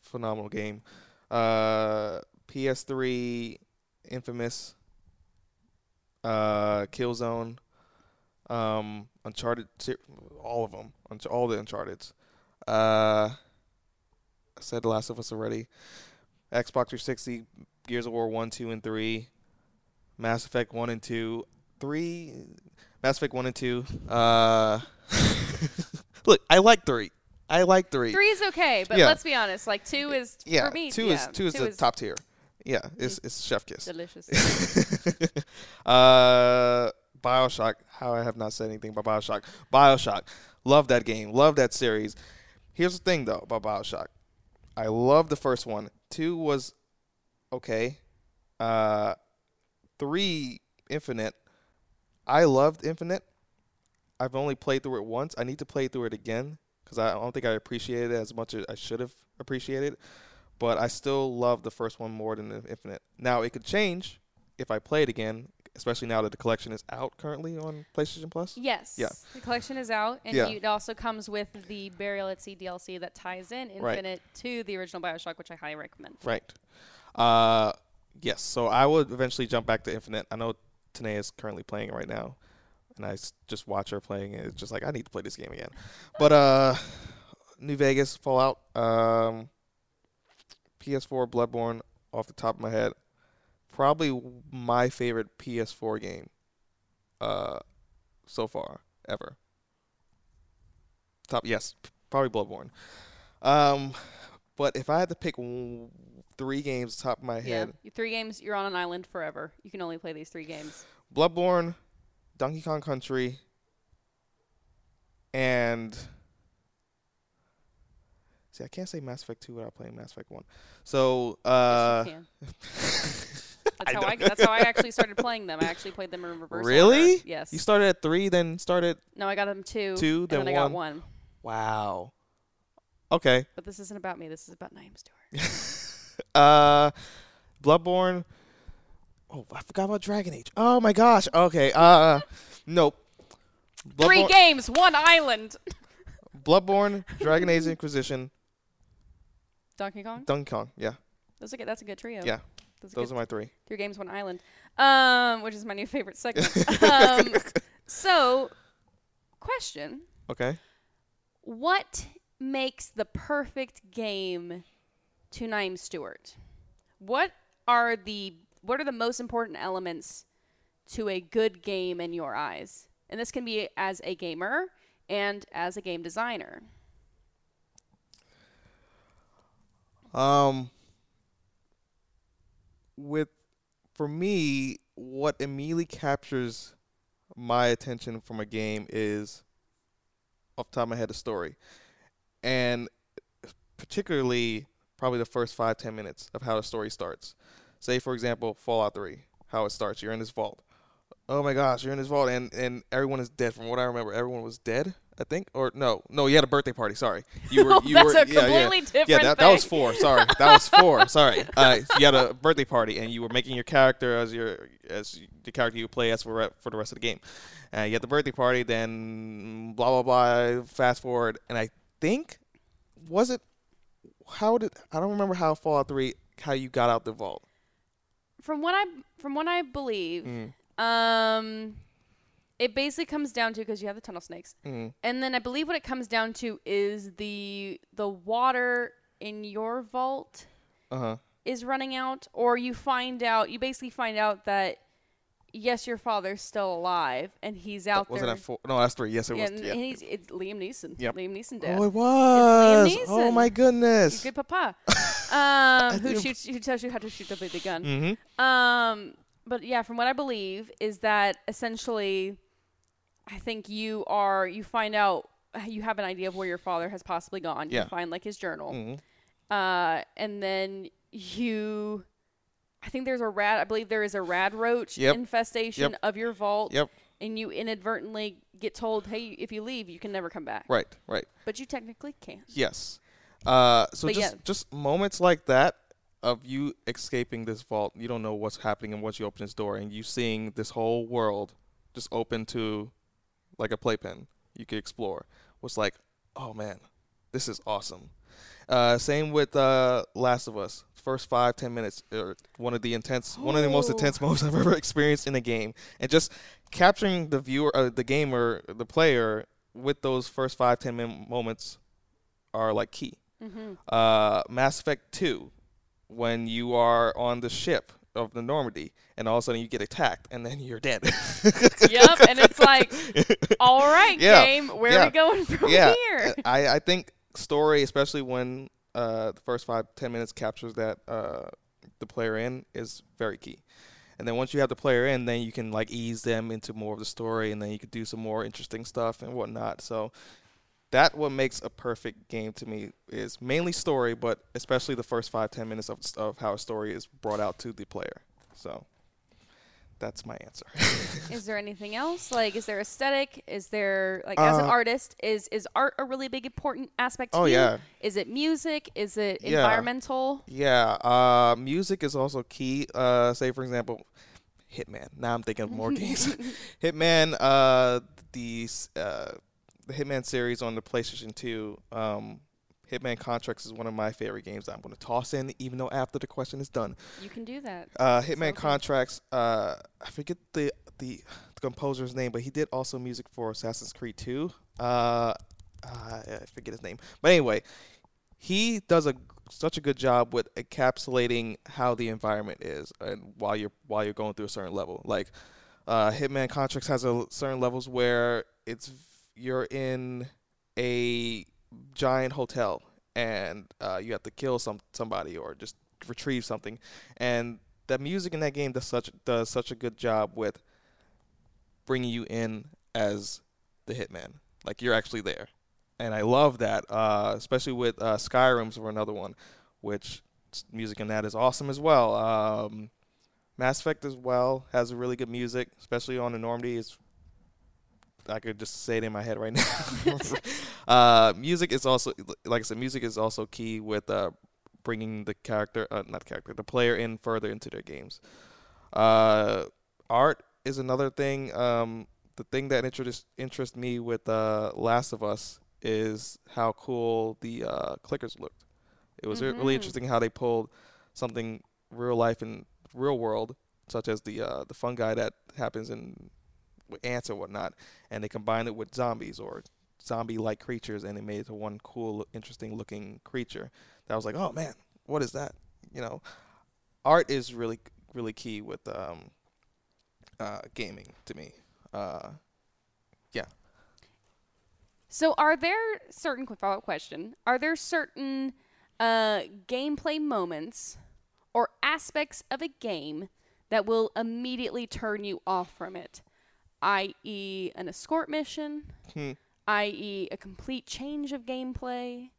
Speaker 2: phenomenal game. Uh, PS3, Infamous, uh, Killzone, um, Uncharted, all of them, all the Uncharted's. Uh, I said The Last of Us already. Xbox 360, Gears of War 1, 2, and 3. Mass Effect 1 and 2. 3. Mass Effect 1 and 2. Uh, look, I like 3. I like 3.
Speaker 1: Three is okay, but
Speaker 2: Yeah.
Speaker 1: let's be honest. Like two is
Speaker 2: yeah,
Speaker 1: for me.
Speaker 2: 2
Speaker 1: yeah,
Speaker 2: is 2 is the top tier. Yeah, it's it's chef kiss.
Speaker 1: delicious.
Speaker 2: uh, Bioshock. How I have not said anything about Bioshock. Bioshock. Love that game. Love that series. Here's the thing though about Bioshock. I love the first one. Two was okay. Uh, three Infinite. I loved Infinite. I've only played through it once. I need to play through it again because I don't think I appreciated it as much as I should have appreciated. But I still love the first one more than the Infinite. Now it could change if I play it again, especially now that the collection is out currently on PlayStation Plus.
Speaker 1: Yes.
Speaker 2: Yeah.
Speaker 1: The collection is out, and
Speaker 2: Yeah.
Speaker 1: it also comes with the Burial at Sea DLC that ties in
Speaker 2: Right.
Speaker 1: Infinite to the original Bioshock, which I highly recommend.
Speaker 2: Right. Uh, yes. So I would eventually jump back to Infinite. I know Tanae is currently playing it right now, and I just watch her playing it. It's just like I need to play this game again. But uh, New Vegas, Fallout, um, PS4, Bloodborne, off the top of my head, probably my favorite PS4 game, uh, so far ever. Top yes, probably Bloodborne. Um, but if I had to pick w- three games top of my
Speaker 1: Yeah.
Speaker 2: head,
Speaker 1: Three games, you're on an island forever. You can only play these three games.
Speaker 2: Bloodborne, Donkey Kong Country, and see, I can't say Mass Effect Two without playing Mass Effect One. So, uh,
Speaker 1: yes. That's how I, that's how I actually started playing them. I actually played them in reverse.
Speaker 2: Really?
Speaker 1: Order. Yes.
Speaker 2: you started at three, then started
Speaker 1: no, I got them two.
Speaker 2: two,
Speaker 1: and
Speaker 2: then
Speaker 1: then I got
Speaker 2: one.
Speaker 1: one.
Speaker 2: Wow. Okay.
Speaker 1: But this isn't about me. This is about Naeem Stewart.
Speaker 2: Uh, Bloodborne. Oh, I forgot about Dragon Age. Oh my gosh. Okay. Uh, nope.
Speaker 1: Three games, one island.
Speaker 2: Bloodborne, Dragon Age Inquisition,
Speaker 1: Donkey Kong.
Speaker 2: Donkey Kong. Yeah,
Speaker 1: Those are good. That's a good trio.
Speaker 2: Yeah,
Speaker 1: That's a
Speaker 2: those are my three.
Speaker 1: Three games, one island. Um, which is my new favorite segment. um, so, question:
Speaker 2: Okay.
Speaker 1: What makes the perfect game to Naeem Stewart? What are the what are the most important elements to a good game in your eyes? And this can be as a gamer and as a game designer.
Speaker 2: Um, with for me, what immediately captures my attention from a game is, off the top of my head, the story, and particularly probably the first five ten minutes of how the story starts. Say, for example, Fallout Three, how it starts. You're in this vault. Oh my gosh, you're in this vault, and and everyone is dead. From what I remember, everyone was dead. I think, or no, no, you had a birthday party. Sorry, you were. You
Speaker 1: That's
Speaker 2: were,
Speaker 1: a
Speaker 2: yeah, yeah.
Speaker 1: completely different
Speaker 2: Yeah, that, that was four. Sorry, that was four. Sorry. Uh, you had a birthday party, and you were making your character as your as the character you play as for for the rest of the game. Uh, you had the birthday party, then blah blah blah. Fast forward, and I think was it how did I don't remember how Fallout Three how you got out the vault.
Speaker 1: From what I from what I believe,
Speaker 2: Mm,
Speaker 1: um, it basically comes down to because you have the tunnel snakes,
Speaker 2: mm,
Speaker 1: and then I believe what it comes down to is the the water in your vault
Speaker 2: uh huh.
Speaker 1: is running out, or you find out you basically find out that yes, your father's still alive and he's out
Speaker 2: Wasn't
Speaker 1: there.
Speaker 2: that four? No, that's three. Yes, it
Speaker 1: yeah,
Speaker 2: was. Yeah.
Speaker 1: and he's it's Liam Neeson.
Speaker 2: Yep.
Speaker 1: Liam Neeson dad.
Speaker 2: Oh, it was.
Speaker 1: Liam Neeson.
Speaker 2: Oh my
Speaker 1: He's
Speaker 2: goodness.
Speaker 1: good papa. Um, who shoots who tells you how to shoot the big gun.
Speaker 2: Mm-hmm.
Speaker 1: Um, but yeah, from what I believe is that essentially I think you are you find out you have an idea of where your father has possibly gone.
Speaker 2: Yeah.
Speaker 1: You find like his journal.
Speaker 2: mm-hmm.
Speaker 1: Uh, and then you I think there's a rat I believe there is a rad roach
Speaker 2: Yep.
Speaker 1: infestation
Speaker 2: Yep.
Speaker 1: of your vault.
Speaker 2: Yep.
Speaker 1: And you inadvertently get told, "Hey, if you leave, you can never come back."
Speaker 2: Right. Right.
Speaker 1: But you technically can't.
Speaker 2: Yes. Uh, so
Speaker 1: But
Speaker 2: just
Speaker 1: yeah.
Speaker 2: just moments like that of you escaping this vault, you don't know what's happening, and once you open this door, and you seeing this whole world just open to like a playpen you could explore, was like, oh man, this is awesome. Uh, same with uh, Last of Us. First five ten minutes, are one of the intense, one of the most intense moments I've ever experienced in a game, and just capturing the viewer, uh, the gamer, the player with those first five ten min- moments are like key.
Speaker 1: Mm-hmm.
Speaker 2: Uh, Mass Effect 2, when you are on the ship of the Normandy, and all of a sudden you get attacked, and then you're dead.
Speaker 1: yep, and it's like, all right,
Speaker 2: Yeah,
Speaker 1: game, where
Speaker 2: yeah,
Speaker 1: are we going from
Speaker 2: yeah,
Speaker 1: here?
Speaker 2: I, I think story, especially when uh, the first five ten minutes captures that uh, the player in, is very key. And then once you have the player in, then you can like ease them into more of the story, and then you could do some more interesting stuff and whatnot. So that what makes a perfect game to me is mainly story, but especially the first five ten minutes of of how a story is brought out to the player. So that's my answer.
Speaker 1: Is there anything else? Like, is there aesthetic? Is there like as an
Speaker 2: Uh,
Speaker 1: artist, is is art a really big important aspect to
Speaker 2: Oh,
Speaker 1: you?
Speaker 2: yeah.
Speaker 1: Is it music? Is it
Speaker 2: Yeah.
Speaker 1: environmental?
Speaker 2: Yeah, uh, music is also key. Uh, say for example, Hitman. Now I'm thinking of more games. Hitman, uh, the uh, the Hitman series on the PlayStation 2. Um, Hitman Contracts is one of my favorite games. That I'm going to toss in, even though after the question is done.
Speaker 1: You can do that.
Speaker 2: Uh, Hitman
Speaker 1: okay.
Speaker 2: Contracts. Uh, I forget the, the the composer's name, but he did also music for Assassin's Creed 2. Uh, uh, I forget his name, but anyway, he does a such a good job with encapsulating how the environment is, and while you're while you're going through a certain level. Like, uh, Hitman Contracts has a certain levels where it's you're in a giant hotel and uh, you have to kill some somebody or just retrieve something, and the music in that game does such does such a good job with bringing you in as the hitman, like you're actually there, and I love that, uh, especially with uh, Skyrim's or another one, which music in that is awesome as well. Um, Mass Effect as well has a really good music, especially on the Normandy. Is I could just say it in my head right now. uh, music is also, like I said, music is also key with uh, bringing the character, uh, not character, the player in further into their games. Uh, art is another thing. Um, the thing that interest interest me with uh, Last of Us is how cool the uh, clickers looked. It was re- really interesting how they pulled something real life and real world, such as the uh, the fungi that happens in ants or whatnot, and they combined it with zombies or zombie-like creatures, and they made it to one cool, interesting looking creature. That was like, oh man, what is that? You know, art is really really key with um, uh, gaming to me. Uh, yeah.
Speaker 1: So, are there certain follow-up question? Are there certain uh, gameplay moments or aspects of a game that will immediately turn you off from it, i.e., an escort mission,
Speaker 2: Hmm.
Speaker 1: i.e., a complete change of gameplay,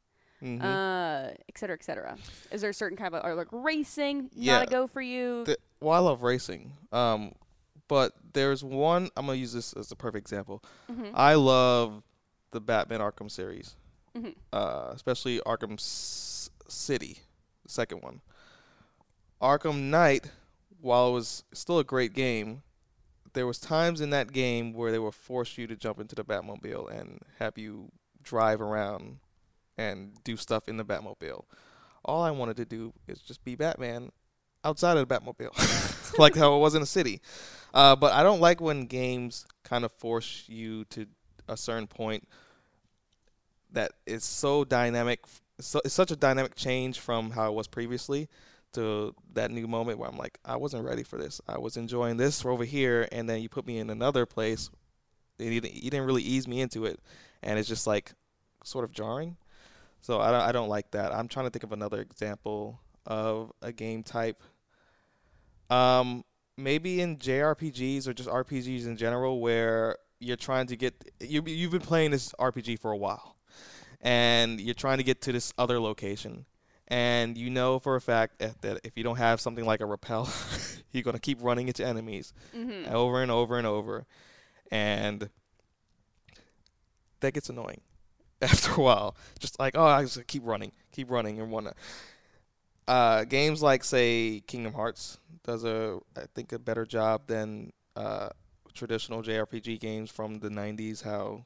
Speaker 2: mhm.
Speaker 1: uh, et cetera, et cetera? Is there a certain kind of or like racing
Speaker 2: Yeah.
Speaker 1: not a go for you?
Speaker 2: the, well, I love racing. Um, but there's one. I'm gonna use this as a perfect example.
Speaker 1: Mhm.
Speaker 2: I love the Batman Arkham series,
Speaker 1: Mhm.
Speaker 2: uh, especially Arkham S- City, the second one. Arkham Knight, while it was still a great game, there was times in that game where they would force you to jump into the Batmobile and have you drive around and do stuff in the Batmobile. All I wanted to do is just be Batman outside of the Batmobile, like how it was in the city. Uh, but I don't like when games kind of force you to a certain point that is so dynamic. So it's such a dynamic change from how it was previously to that new moment where I'm like, I wasn't ready for this. I was enjoying this over here, and then you put me in another place. And you didn't, you didn't really ease me into it, and it's just like sort of jarring. So I don't, I don't like that. I'm trying to think of another example of a game type. Um, maybe in JRPGs or just RPGs in general, where you're trying to get you you've been playing this RPG for a while, and you're trying to get to this other location, and you know for a fact that if you don't have something like a repel, you're gonna keep running into enemies
Speaker 1: Mm-hmm.
Speaker 2: over and over and over, and that gets annoying after a while. Just like oh, I just keep running, keep running, and whatnot. Uh, games like say Kingdom Hearts does a I think a better job than uh, traditional JRPG games from the 90s. How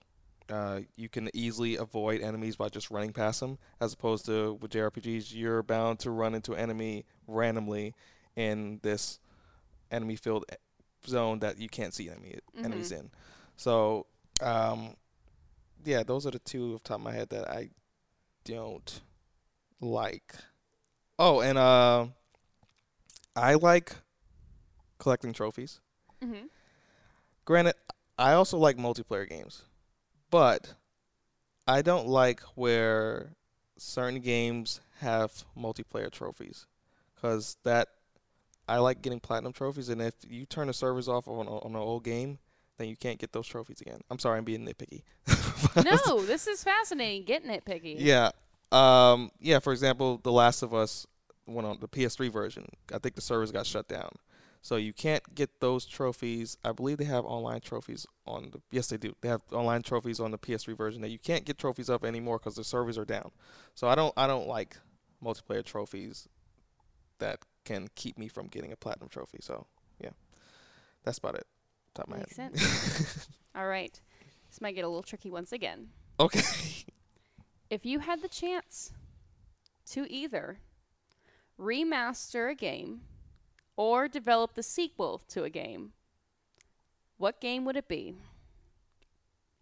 Speaker 2: uh, you can easily avoid enemies by just running past them, as opposed to with JRPGs, you're bound to run into an enemy randomly in this enemy-filled zone that you can't see enemy enemies in. So, um, yeah, those are the two off the top of my head that I don't like. Oh, and uh, I like collecting trophies.
Speaker 1: Mm-hmm.
Speaker 2: Granted, I also like multiplayer games, but I don't like where certain games have multiplayer trophies, because that I like getting platinum trophies, and if you turn the servers off on on an old game, then you can't get those trophies again. I'm sorry, I'm being nitpicky.
Speaker 1: No, this is fascinating. Get nitpicky.
Speaker 2: Yeah. Um, yeah, for example, The Last of Us went on the PS3 version. I think the servers got shut down. So you can't get those trophies. I believe they have online trophies on the Yes, they do. They have online trophies on the PS3 version that you can't get trophies of anymore cuz the servers are down. So I don't I don't like multiplayer trophies that can keep me from getting a platinum trophy. So, yeah. That's about it. Top of my
Speaker 1: Makes
Speaker 2: head.
Speaker 1: sense. All right. This might get a little tricky once again.
Speaker 2: okay.
Speaker 1: If you had the chance to either remaster a game or develop the sequel to a game, what game would it be?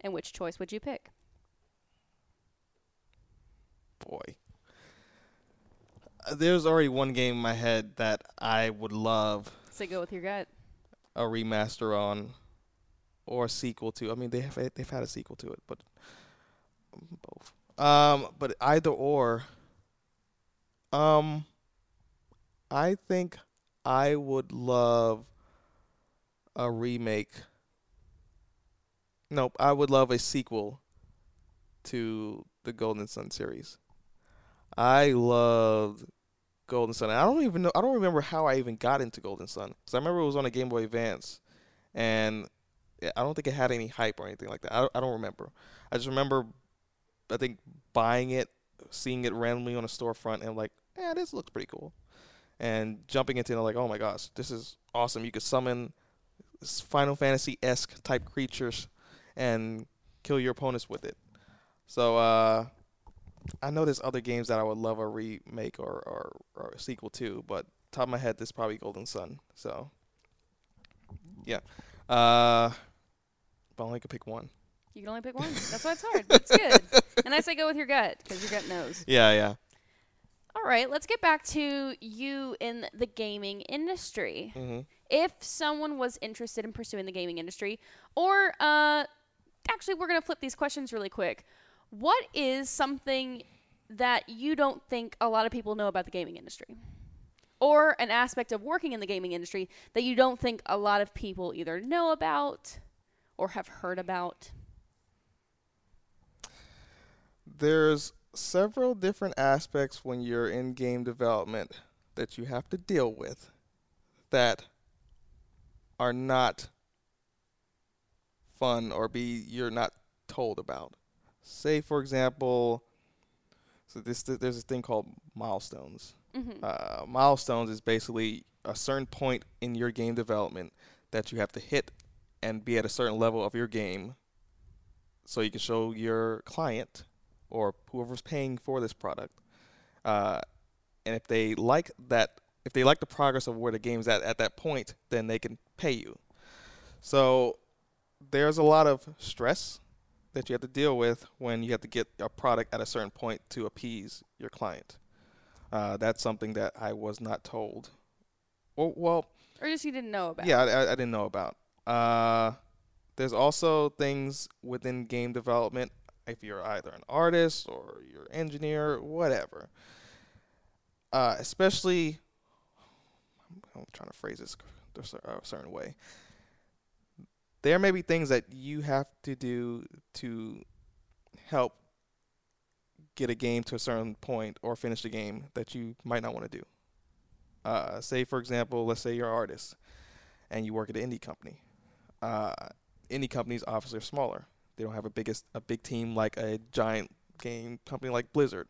Speaker 1: And which choice would you pick?
Speaker 2: boy. Uh, There's already one game in my head that I would love
Speaker 1: So go with your gut.
Speaker 2: a remaster on or a sequel to. I mean, they have they've had a sequel to it, but both. Um, but either or. Um, I think I would love a remake. Nope, I would love a sequel to the Golden Sun series. I loved Golden Sun. I don't even know. I don't remember how I even got into Golden Sun because I remember it was on a Game Boy Advance, and I don't think it had any hype or anything like that. I, I don't remember. I just remember, I think buying it, seeing it randomly on a storefront, and like, yeah, this looks pretty cool, and jumping into it like, oh my gosh, this is awesome. You could summon Final Fantasy esque type creatures and kill your opponents with it. So uh, I know there's other games that I would love a remake or, or, or a sequel to, but top of my head, this is probably Golden Sun. So yeah, uh, but I only could pick one.
Speaker 1: You can only pick one. That's why it's hard. That's good. and I say go with your gut because your gut knows.
Speaker 2: Yeah, yeah.
Speaker 1: All right, let's get back to you in the gaming industry.
Speaker 2: hmm
Speaker 1: If someone was interested in pursuing the gaming industry, or uh, actually, we're going to flip these questions really quick. What is something that you don't think a lot of people know about the gaming industry? Or an aspect of working in the gaming industry that you don't think a lot of people either know about or have heard about?
Speaker 2: There's several different aspects when you're in game development that you have to deal with that are not fun or be you're not told about. Say for example, so this there's this thing called milestones.
Speaker 1: Mm-hmm.
Speaker 2: Uh, milestones is basically a certain point in your game development that you have to hit and be at a certain level of your game so you can show your client or whoever's paying for this product uh, and if they like that if they like the progress of where the game's at at that point then they can pay you so there's a lot of stress that you have to deal with when you have to get a product at a certain point to appease your client uh, that's something that I was not told. Well, well
Speaker 1: Or just you didn't know about?
Speaker 2: yeah, I, I- I didn't know about. Uh, there's also things within game development. If you're either an artist or you're an engineer, whatever. Uh, especially, I'm trying to phrase this a certain way. there may be things that you have to do to help get a game to a certain point or finish the game that you might not want to do. Uh, say, for example, let's say you're an artist and you work at an indie company. Uh, indie companies obviously are smaller. They don't have a biggest a big team like a giant game company like Blizzard,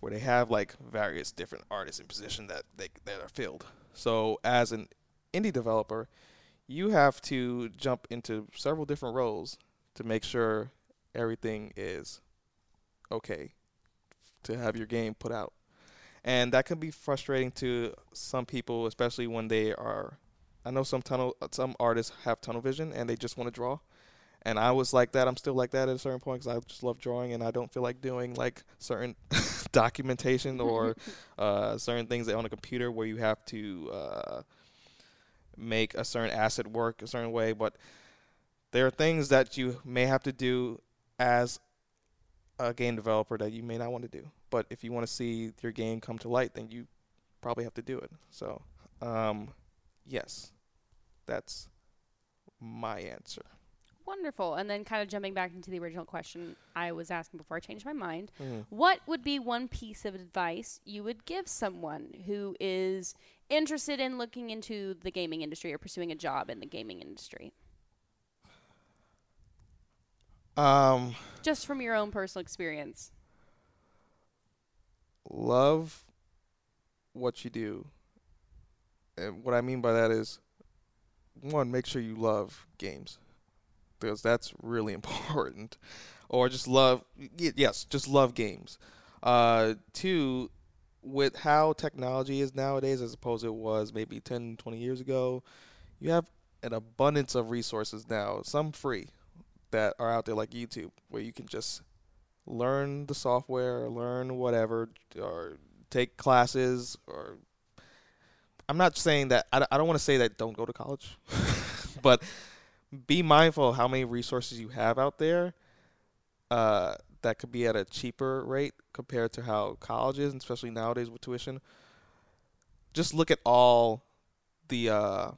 Speaker 2: where they have like various different artists in position that they that are filled. So as an indie developer, you have to jump into several different roles to make sure everything is okay to have your game put out. And that can be frustrating to some people, especially when they are. I know some tunnel, some artists have tunnel vision and they just want to draw. And I was like that. I'm still like that at a certain point because I just love drawing and I don't feel like doing like certain documentation or uh, certain things on a computer where you have to uh, make a certain asset work a certain way. But there are things that you may have to do as a game developer that you may not want to do. But if you want to see your game come to light, then you probably have to do it. So, um, yes, that's my answer.
Speaker 1: Wonderful. And then, kind of jumping back into the original question I was asking before I changed my mind, mm. what would be one piece of advice you would give someone who is interested in looking into the gaming industry or pursuing a job in the gaming industry?
Speaker 2: Um,
Speaker 1: Just from your own personal experience.
Speaker 2: Love what you do. And what I mean by that is one, make sure you love games because that's really important. Or just love, yes, just love games. Uh, two, with how technology is nowadays as opposed to it was maybe 10, 20 years ago, you have an abundance of resources now, some free, that are out there like YouTube, where you can just learn the software, learn whatever, or take classes. Or I'm not saying that I, I don't want to say that don't go to college, but be mindful of how many resources you have out there. Uh, that could be at a cheaper rate compared to how college is, especially nowadays with tuition. Just look at all the uh,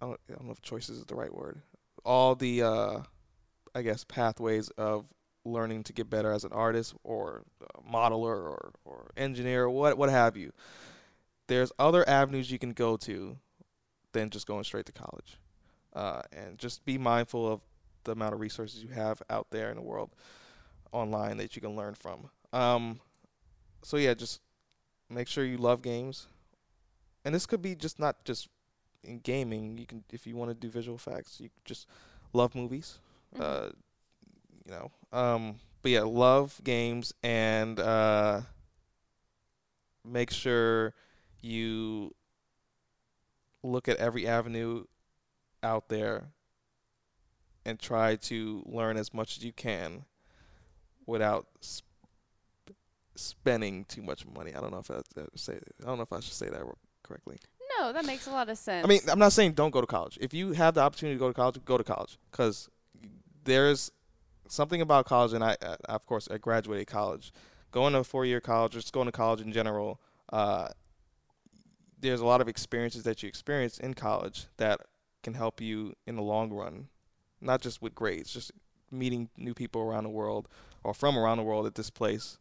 Speaker 2: I don't, I don't know if choices is the right word. All the uh, I guess, pathways of learning to get better as an artist or modeler or, or engineer, what what have you. There's other avenues you can go to than just going straight to college, uh, and just be mindful of the amount of resources you have out there in the world online that you can learn from. Um, so yeah, just make sure you love games, and this could be just not just in gaming. You can if you want to do visual effects, you just love movies. Mm-hmm. Uh, you know, um, but yeah, love games and uh, make sure you look at every avenue out there and try to learn as much as you can without sp- spending too much money. I don't know if I, say I don't know if I should say that correctly.
Speaker 1: No, that makes a lot of sense.
Speaker 2: I mean, I'm not saying don't go to college. If you have the opportunity to go to college, go to college because there's something about college, and I, uh, of course, I graduated college. Going to a four-year college, or just going to college in general, uh, there's a lot of experiences that you experience in college that can help you in the long run, not just with grades, just meeting new people around the world or from around the world at this place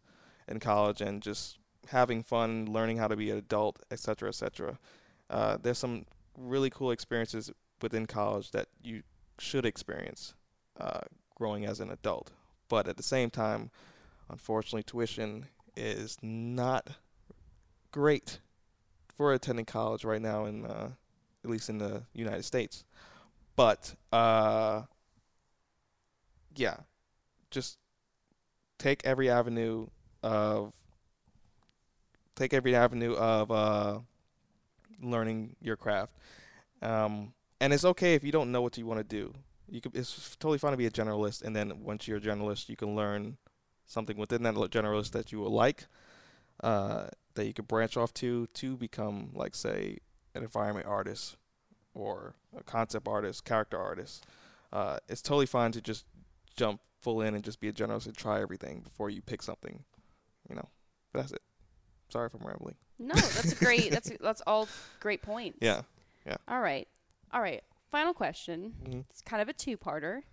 Speaker 2: in college, and just having fun, learning how to be an adult, etc., etc. Uh, there's some really cool experiences within college that you should experience uh, growing as an adult. But at the same time, unfortunately, tuition is not great for attending college right now, in uh, at least in the United States. But uh, yeah, just take every avenue of take every avenue of uh, learning your craft. Um, and it's okay if you don't know what you want to do you could it's totally fine to be a generalist and then once you're a generalist you can learn something within that generalist that you will like uh, that you could branch off to to become like say an environment artist or a concept artist character artist uh, it's totally fine to just jump full in and just be a generalist and try everything before you pick something you know but that's it sorry if i'm rambling
Speaker 1: no that's great that's that's all great points
Speaker 2: yeah yeah
Speaker 1: all right all right final question.
Speaker 2: Mm-hmm.
Speaker 1: It's kind of a two-parter.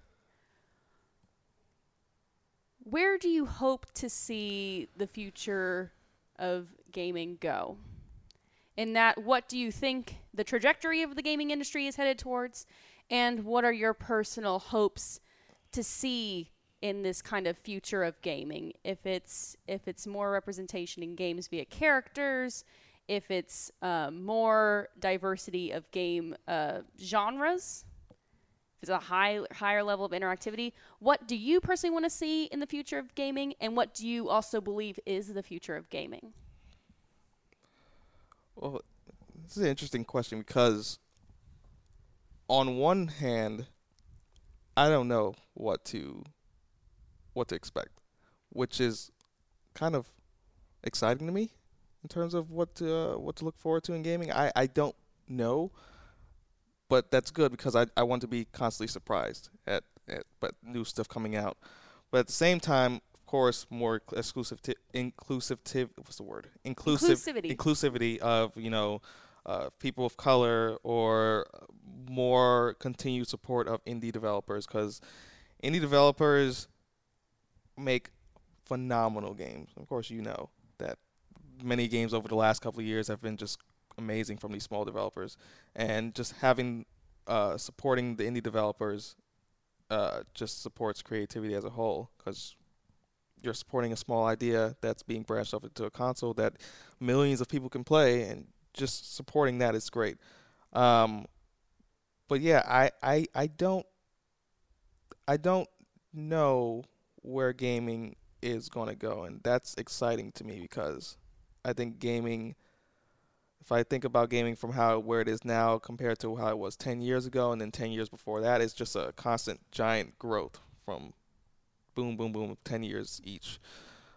Speaker 1: Where do you hope to see the future of gaming go? In that, what do you think the trajectory of the gaming industry is headed towards? And what are your personal hopes to see in this kind of future of gaming? If it's if it's more representation in games via characters, if it's uh, more diversity of game uh, genres, if it's a high higher level of interactivity. What do you personally want to see in the future of gaming, and what do you also believe is the future of gaming?
Speaker 2: Well, this is an interesting question because, on one hand, I don't know what to what to expect, which is kind of exciting to me in terms of what to, uh, what to look forward to in gaming. I, I don't know, but that's good because I, I want to be constantly surprised at, at but new stuff coming out. But at the same time, course, more exclusive t- inclusive t- what's the word inclusive
Speaker 1: Inclusivity.
Speaker 2: inclusivity of you know uh, people of color or more continued support of indie developers because indie developers make phenomenal games. Of course, you know that many games over the last couple of years have been just amazing from these small developers, and just having uh, supporting the indie developers uh, just supports creativity as a whole because you're supporting a small idea that's being branched off into a console that millions of people can play, and just supporting that is great. Um, but yeah, I, I I don't I don't know where gaming is going to go, and that's exciting to me because I think gaming. If I think about gaming from how where it is now compared to how it was 10 years ago, and then 10 years before that, it's just a constant giant growth from boom, boom, boom, 10 years each.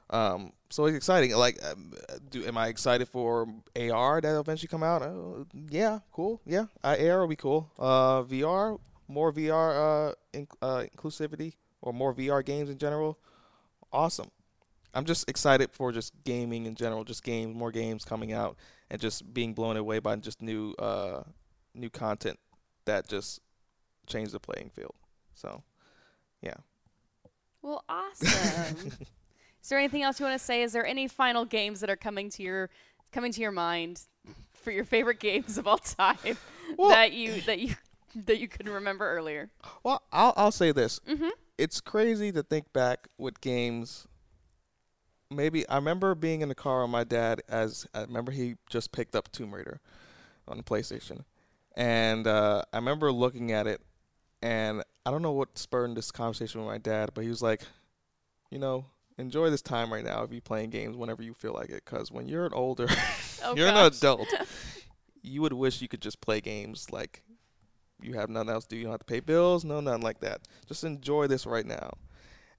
Speaker 2: Um, so it's exciting. Like, um, do am I excited for AR that eventually come out? Uh, yeah, cool. Yeah, uh, AR will be cool. Uh, VR, more VR uh, uh, inclusivity or more VR games in general. Awesome. I'm just excited for just gaming in general, just games, more games coming out, and just being blown away by just new uh, new content that just change the playing field. So, yeah.
Speaker 1: Well, awesome. Is there anything else you want to say? Is there any final games that are coming to your coming to your mind for your favorite games of all time
Speaker 2: Well-
Speaker 1: that you that you that you couldn't remember earlier?
Speaker 2: Well, I'll I'll say this.
Speaker 1: Mm-hmm.
Speaker 2: It's crazy to think back with games. Maybe I remember being in the car with my dad as I remember he just picked up Tomb Raider on the PlayStation, and uh, I remember looking at it, and I don't know what spurred this conversation with my dad, but he was like, you know, enjoy this time right now if you're playing games whenever you feel like it, because when you're an older,
Speaker 1: Oh,
Speaker 2: you're an adult, you would wish you could just play games like you have nothing else to do. You don't have to pay bills, no, nothing like that. Just enjoy this right now.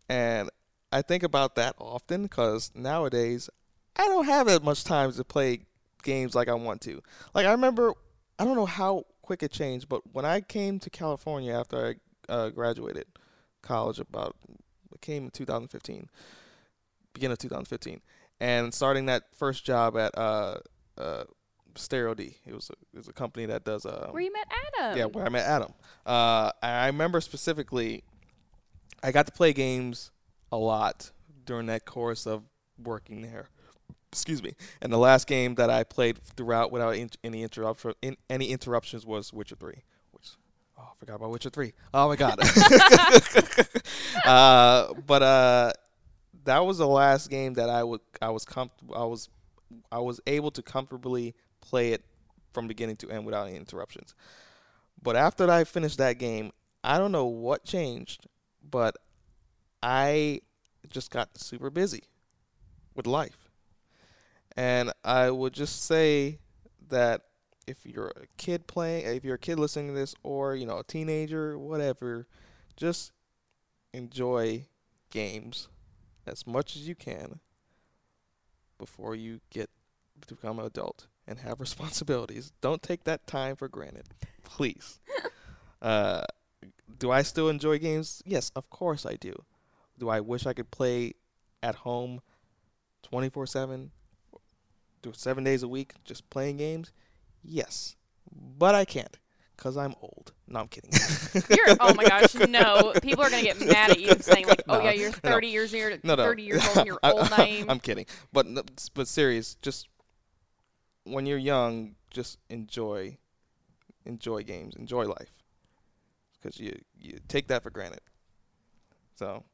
Speaker 2: And I think about that often because nowadays I don't have that much time to play games like I want to. Like I remember, I don't know how quick it changed, but when I came to California after I uh, graduated college, about it came in 2015, beginning of 2015, and starting that first job at uh, uh, Stereo D. It was a, it was a company that does uh,
Speaker 1: Where you met Adam?
Speaker 2: yeah, where I met Adam. Uh, I remember specifically, I got to play games a lot during that course of working there. Excuse me. And the last game that I played throughout without in, any interruption, in, any interruptions was Witcher Three. Which, oh, I forgot about Witcher Three. Oh my god. uh, but uh, that was the last game that I would I was comfortable. I was I was able to comfortably play it from beginning to end without any interruptions. But after I finished that game, I don't know what changed, but I just got super busy with life. And I would just say that if you're a kid playing, if you're a kid listening to this, or you know a teenager, whatever, just enjoy games as much as you can before you get to become an adult and have responsibilities. Don't take that time for granted, please. uh, do I still enjoy games? Yes, of course I do. Do I wish I could play at home 24 7, do seven days a week just playing games? Yes, but I can't because I'm old. No, I'm kidding.
Speaker 1: You're oh my gosh, no. People are gonna get mad at you saying like, oh
Speaker 2: No,
Speaker 1: yeah, you're
Speaker 2: no.
Speaker 1: 30 years you're
Speaker 2: no, no.
Speaker 1: 30 years old and your
Speaker 2: I-
Speaker 1: old name.
Speaker 2: I'm kidding, but but serious. Just when you're young, just enjoy, enjoy games, enjoy life, because you you take that for granted. So,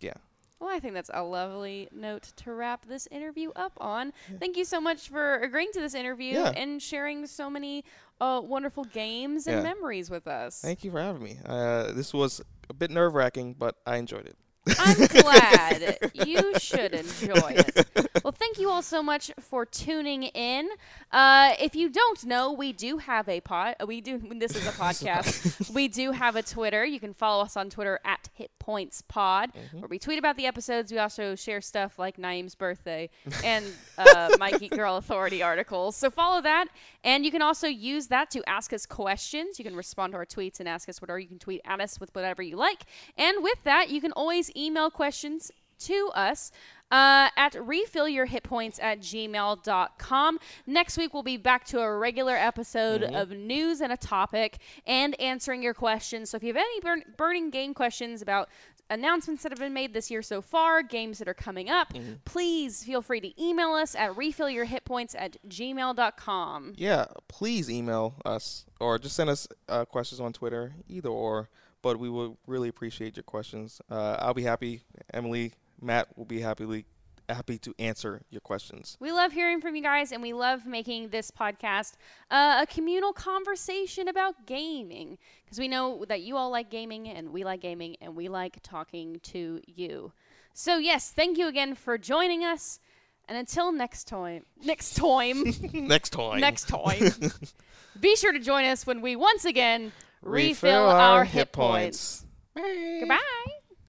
Speaker 2: yeah.
Speaker 1: Well, I think that's a lovely note to wrap this interview up on. Thank you so much for agreeing to this interview
Speaker 2: Yeah.
Speaker 1: and sharing so many uh, wonderful games and
Speaker 2: Yeah.
Speaker 1: memories with us.
Speaker 2: Thank you for having me. Uh, this was a bit nerve wracking, but I enjoyed it.
Speaker 1: I'm glad. you should enjoy it. Well, thank you all so much for tuning in. Uh, if you don't know, we do have a pod. uh, We do. This is a podcast. we do have a Twitter. You can follow us on Twitter at Hit Points Pod, where we tweet about the episodes. We also share stuff like Naeem's birthday and uh, my Geek Girl Authority articles. So follow that, and you can also use that to ask us questions. You can respond to our tweets and ask us whatever. You can tweet at us with whatever you like. And with that, you can always email questions to us uh, at refillyourhitpoints at gmail.com. Next week, we'll be back to a regular episode of news and a topic and answering your questions. So if you have any burn- burning game questions about announcements that have been made this year so far, games that are coming up, please feel free to email us at refillyourhitpoints at gmail.com.
Speaker 2: Yeah, please email us or just send us uh, questions on Twitter, either or. But we would really appreciate your questions. Uh, I'll be happy. Emily, Matt will be happily happy to answer your questions.
Speaker 1: We love hearing from you guys, and we love making this podcast uh, a communal conversation about gaming because we know that you all like gaming, and we like gaming, and we like talking to you. So, yes, thank you again for joining us. And until next time, next time,
Speaker 2: Next time.
Speaker 1: next time, be sure to join us when we once again refill, our hit points. Goodbye.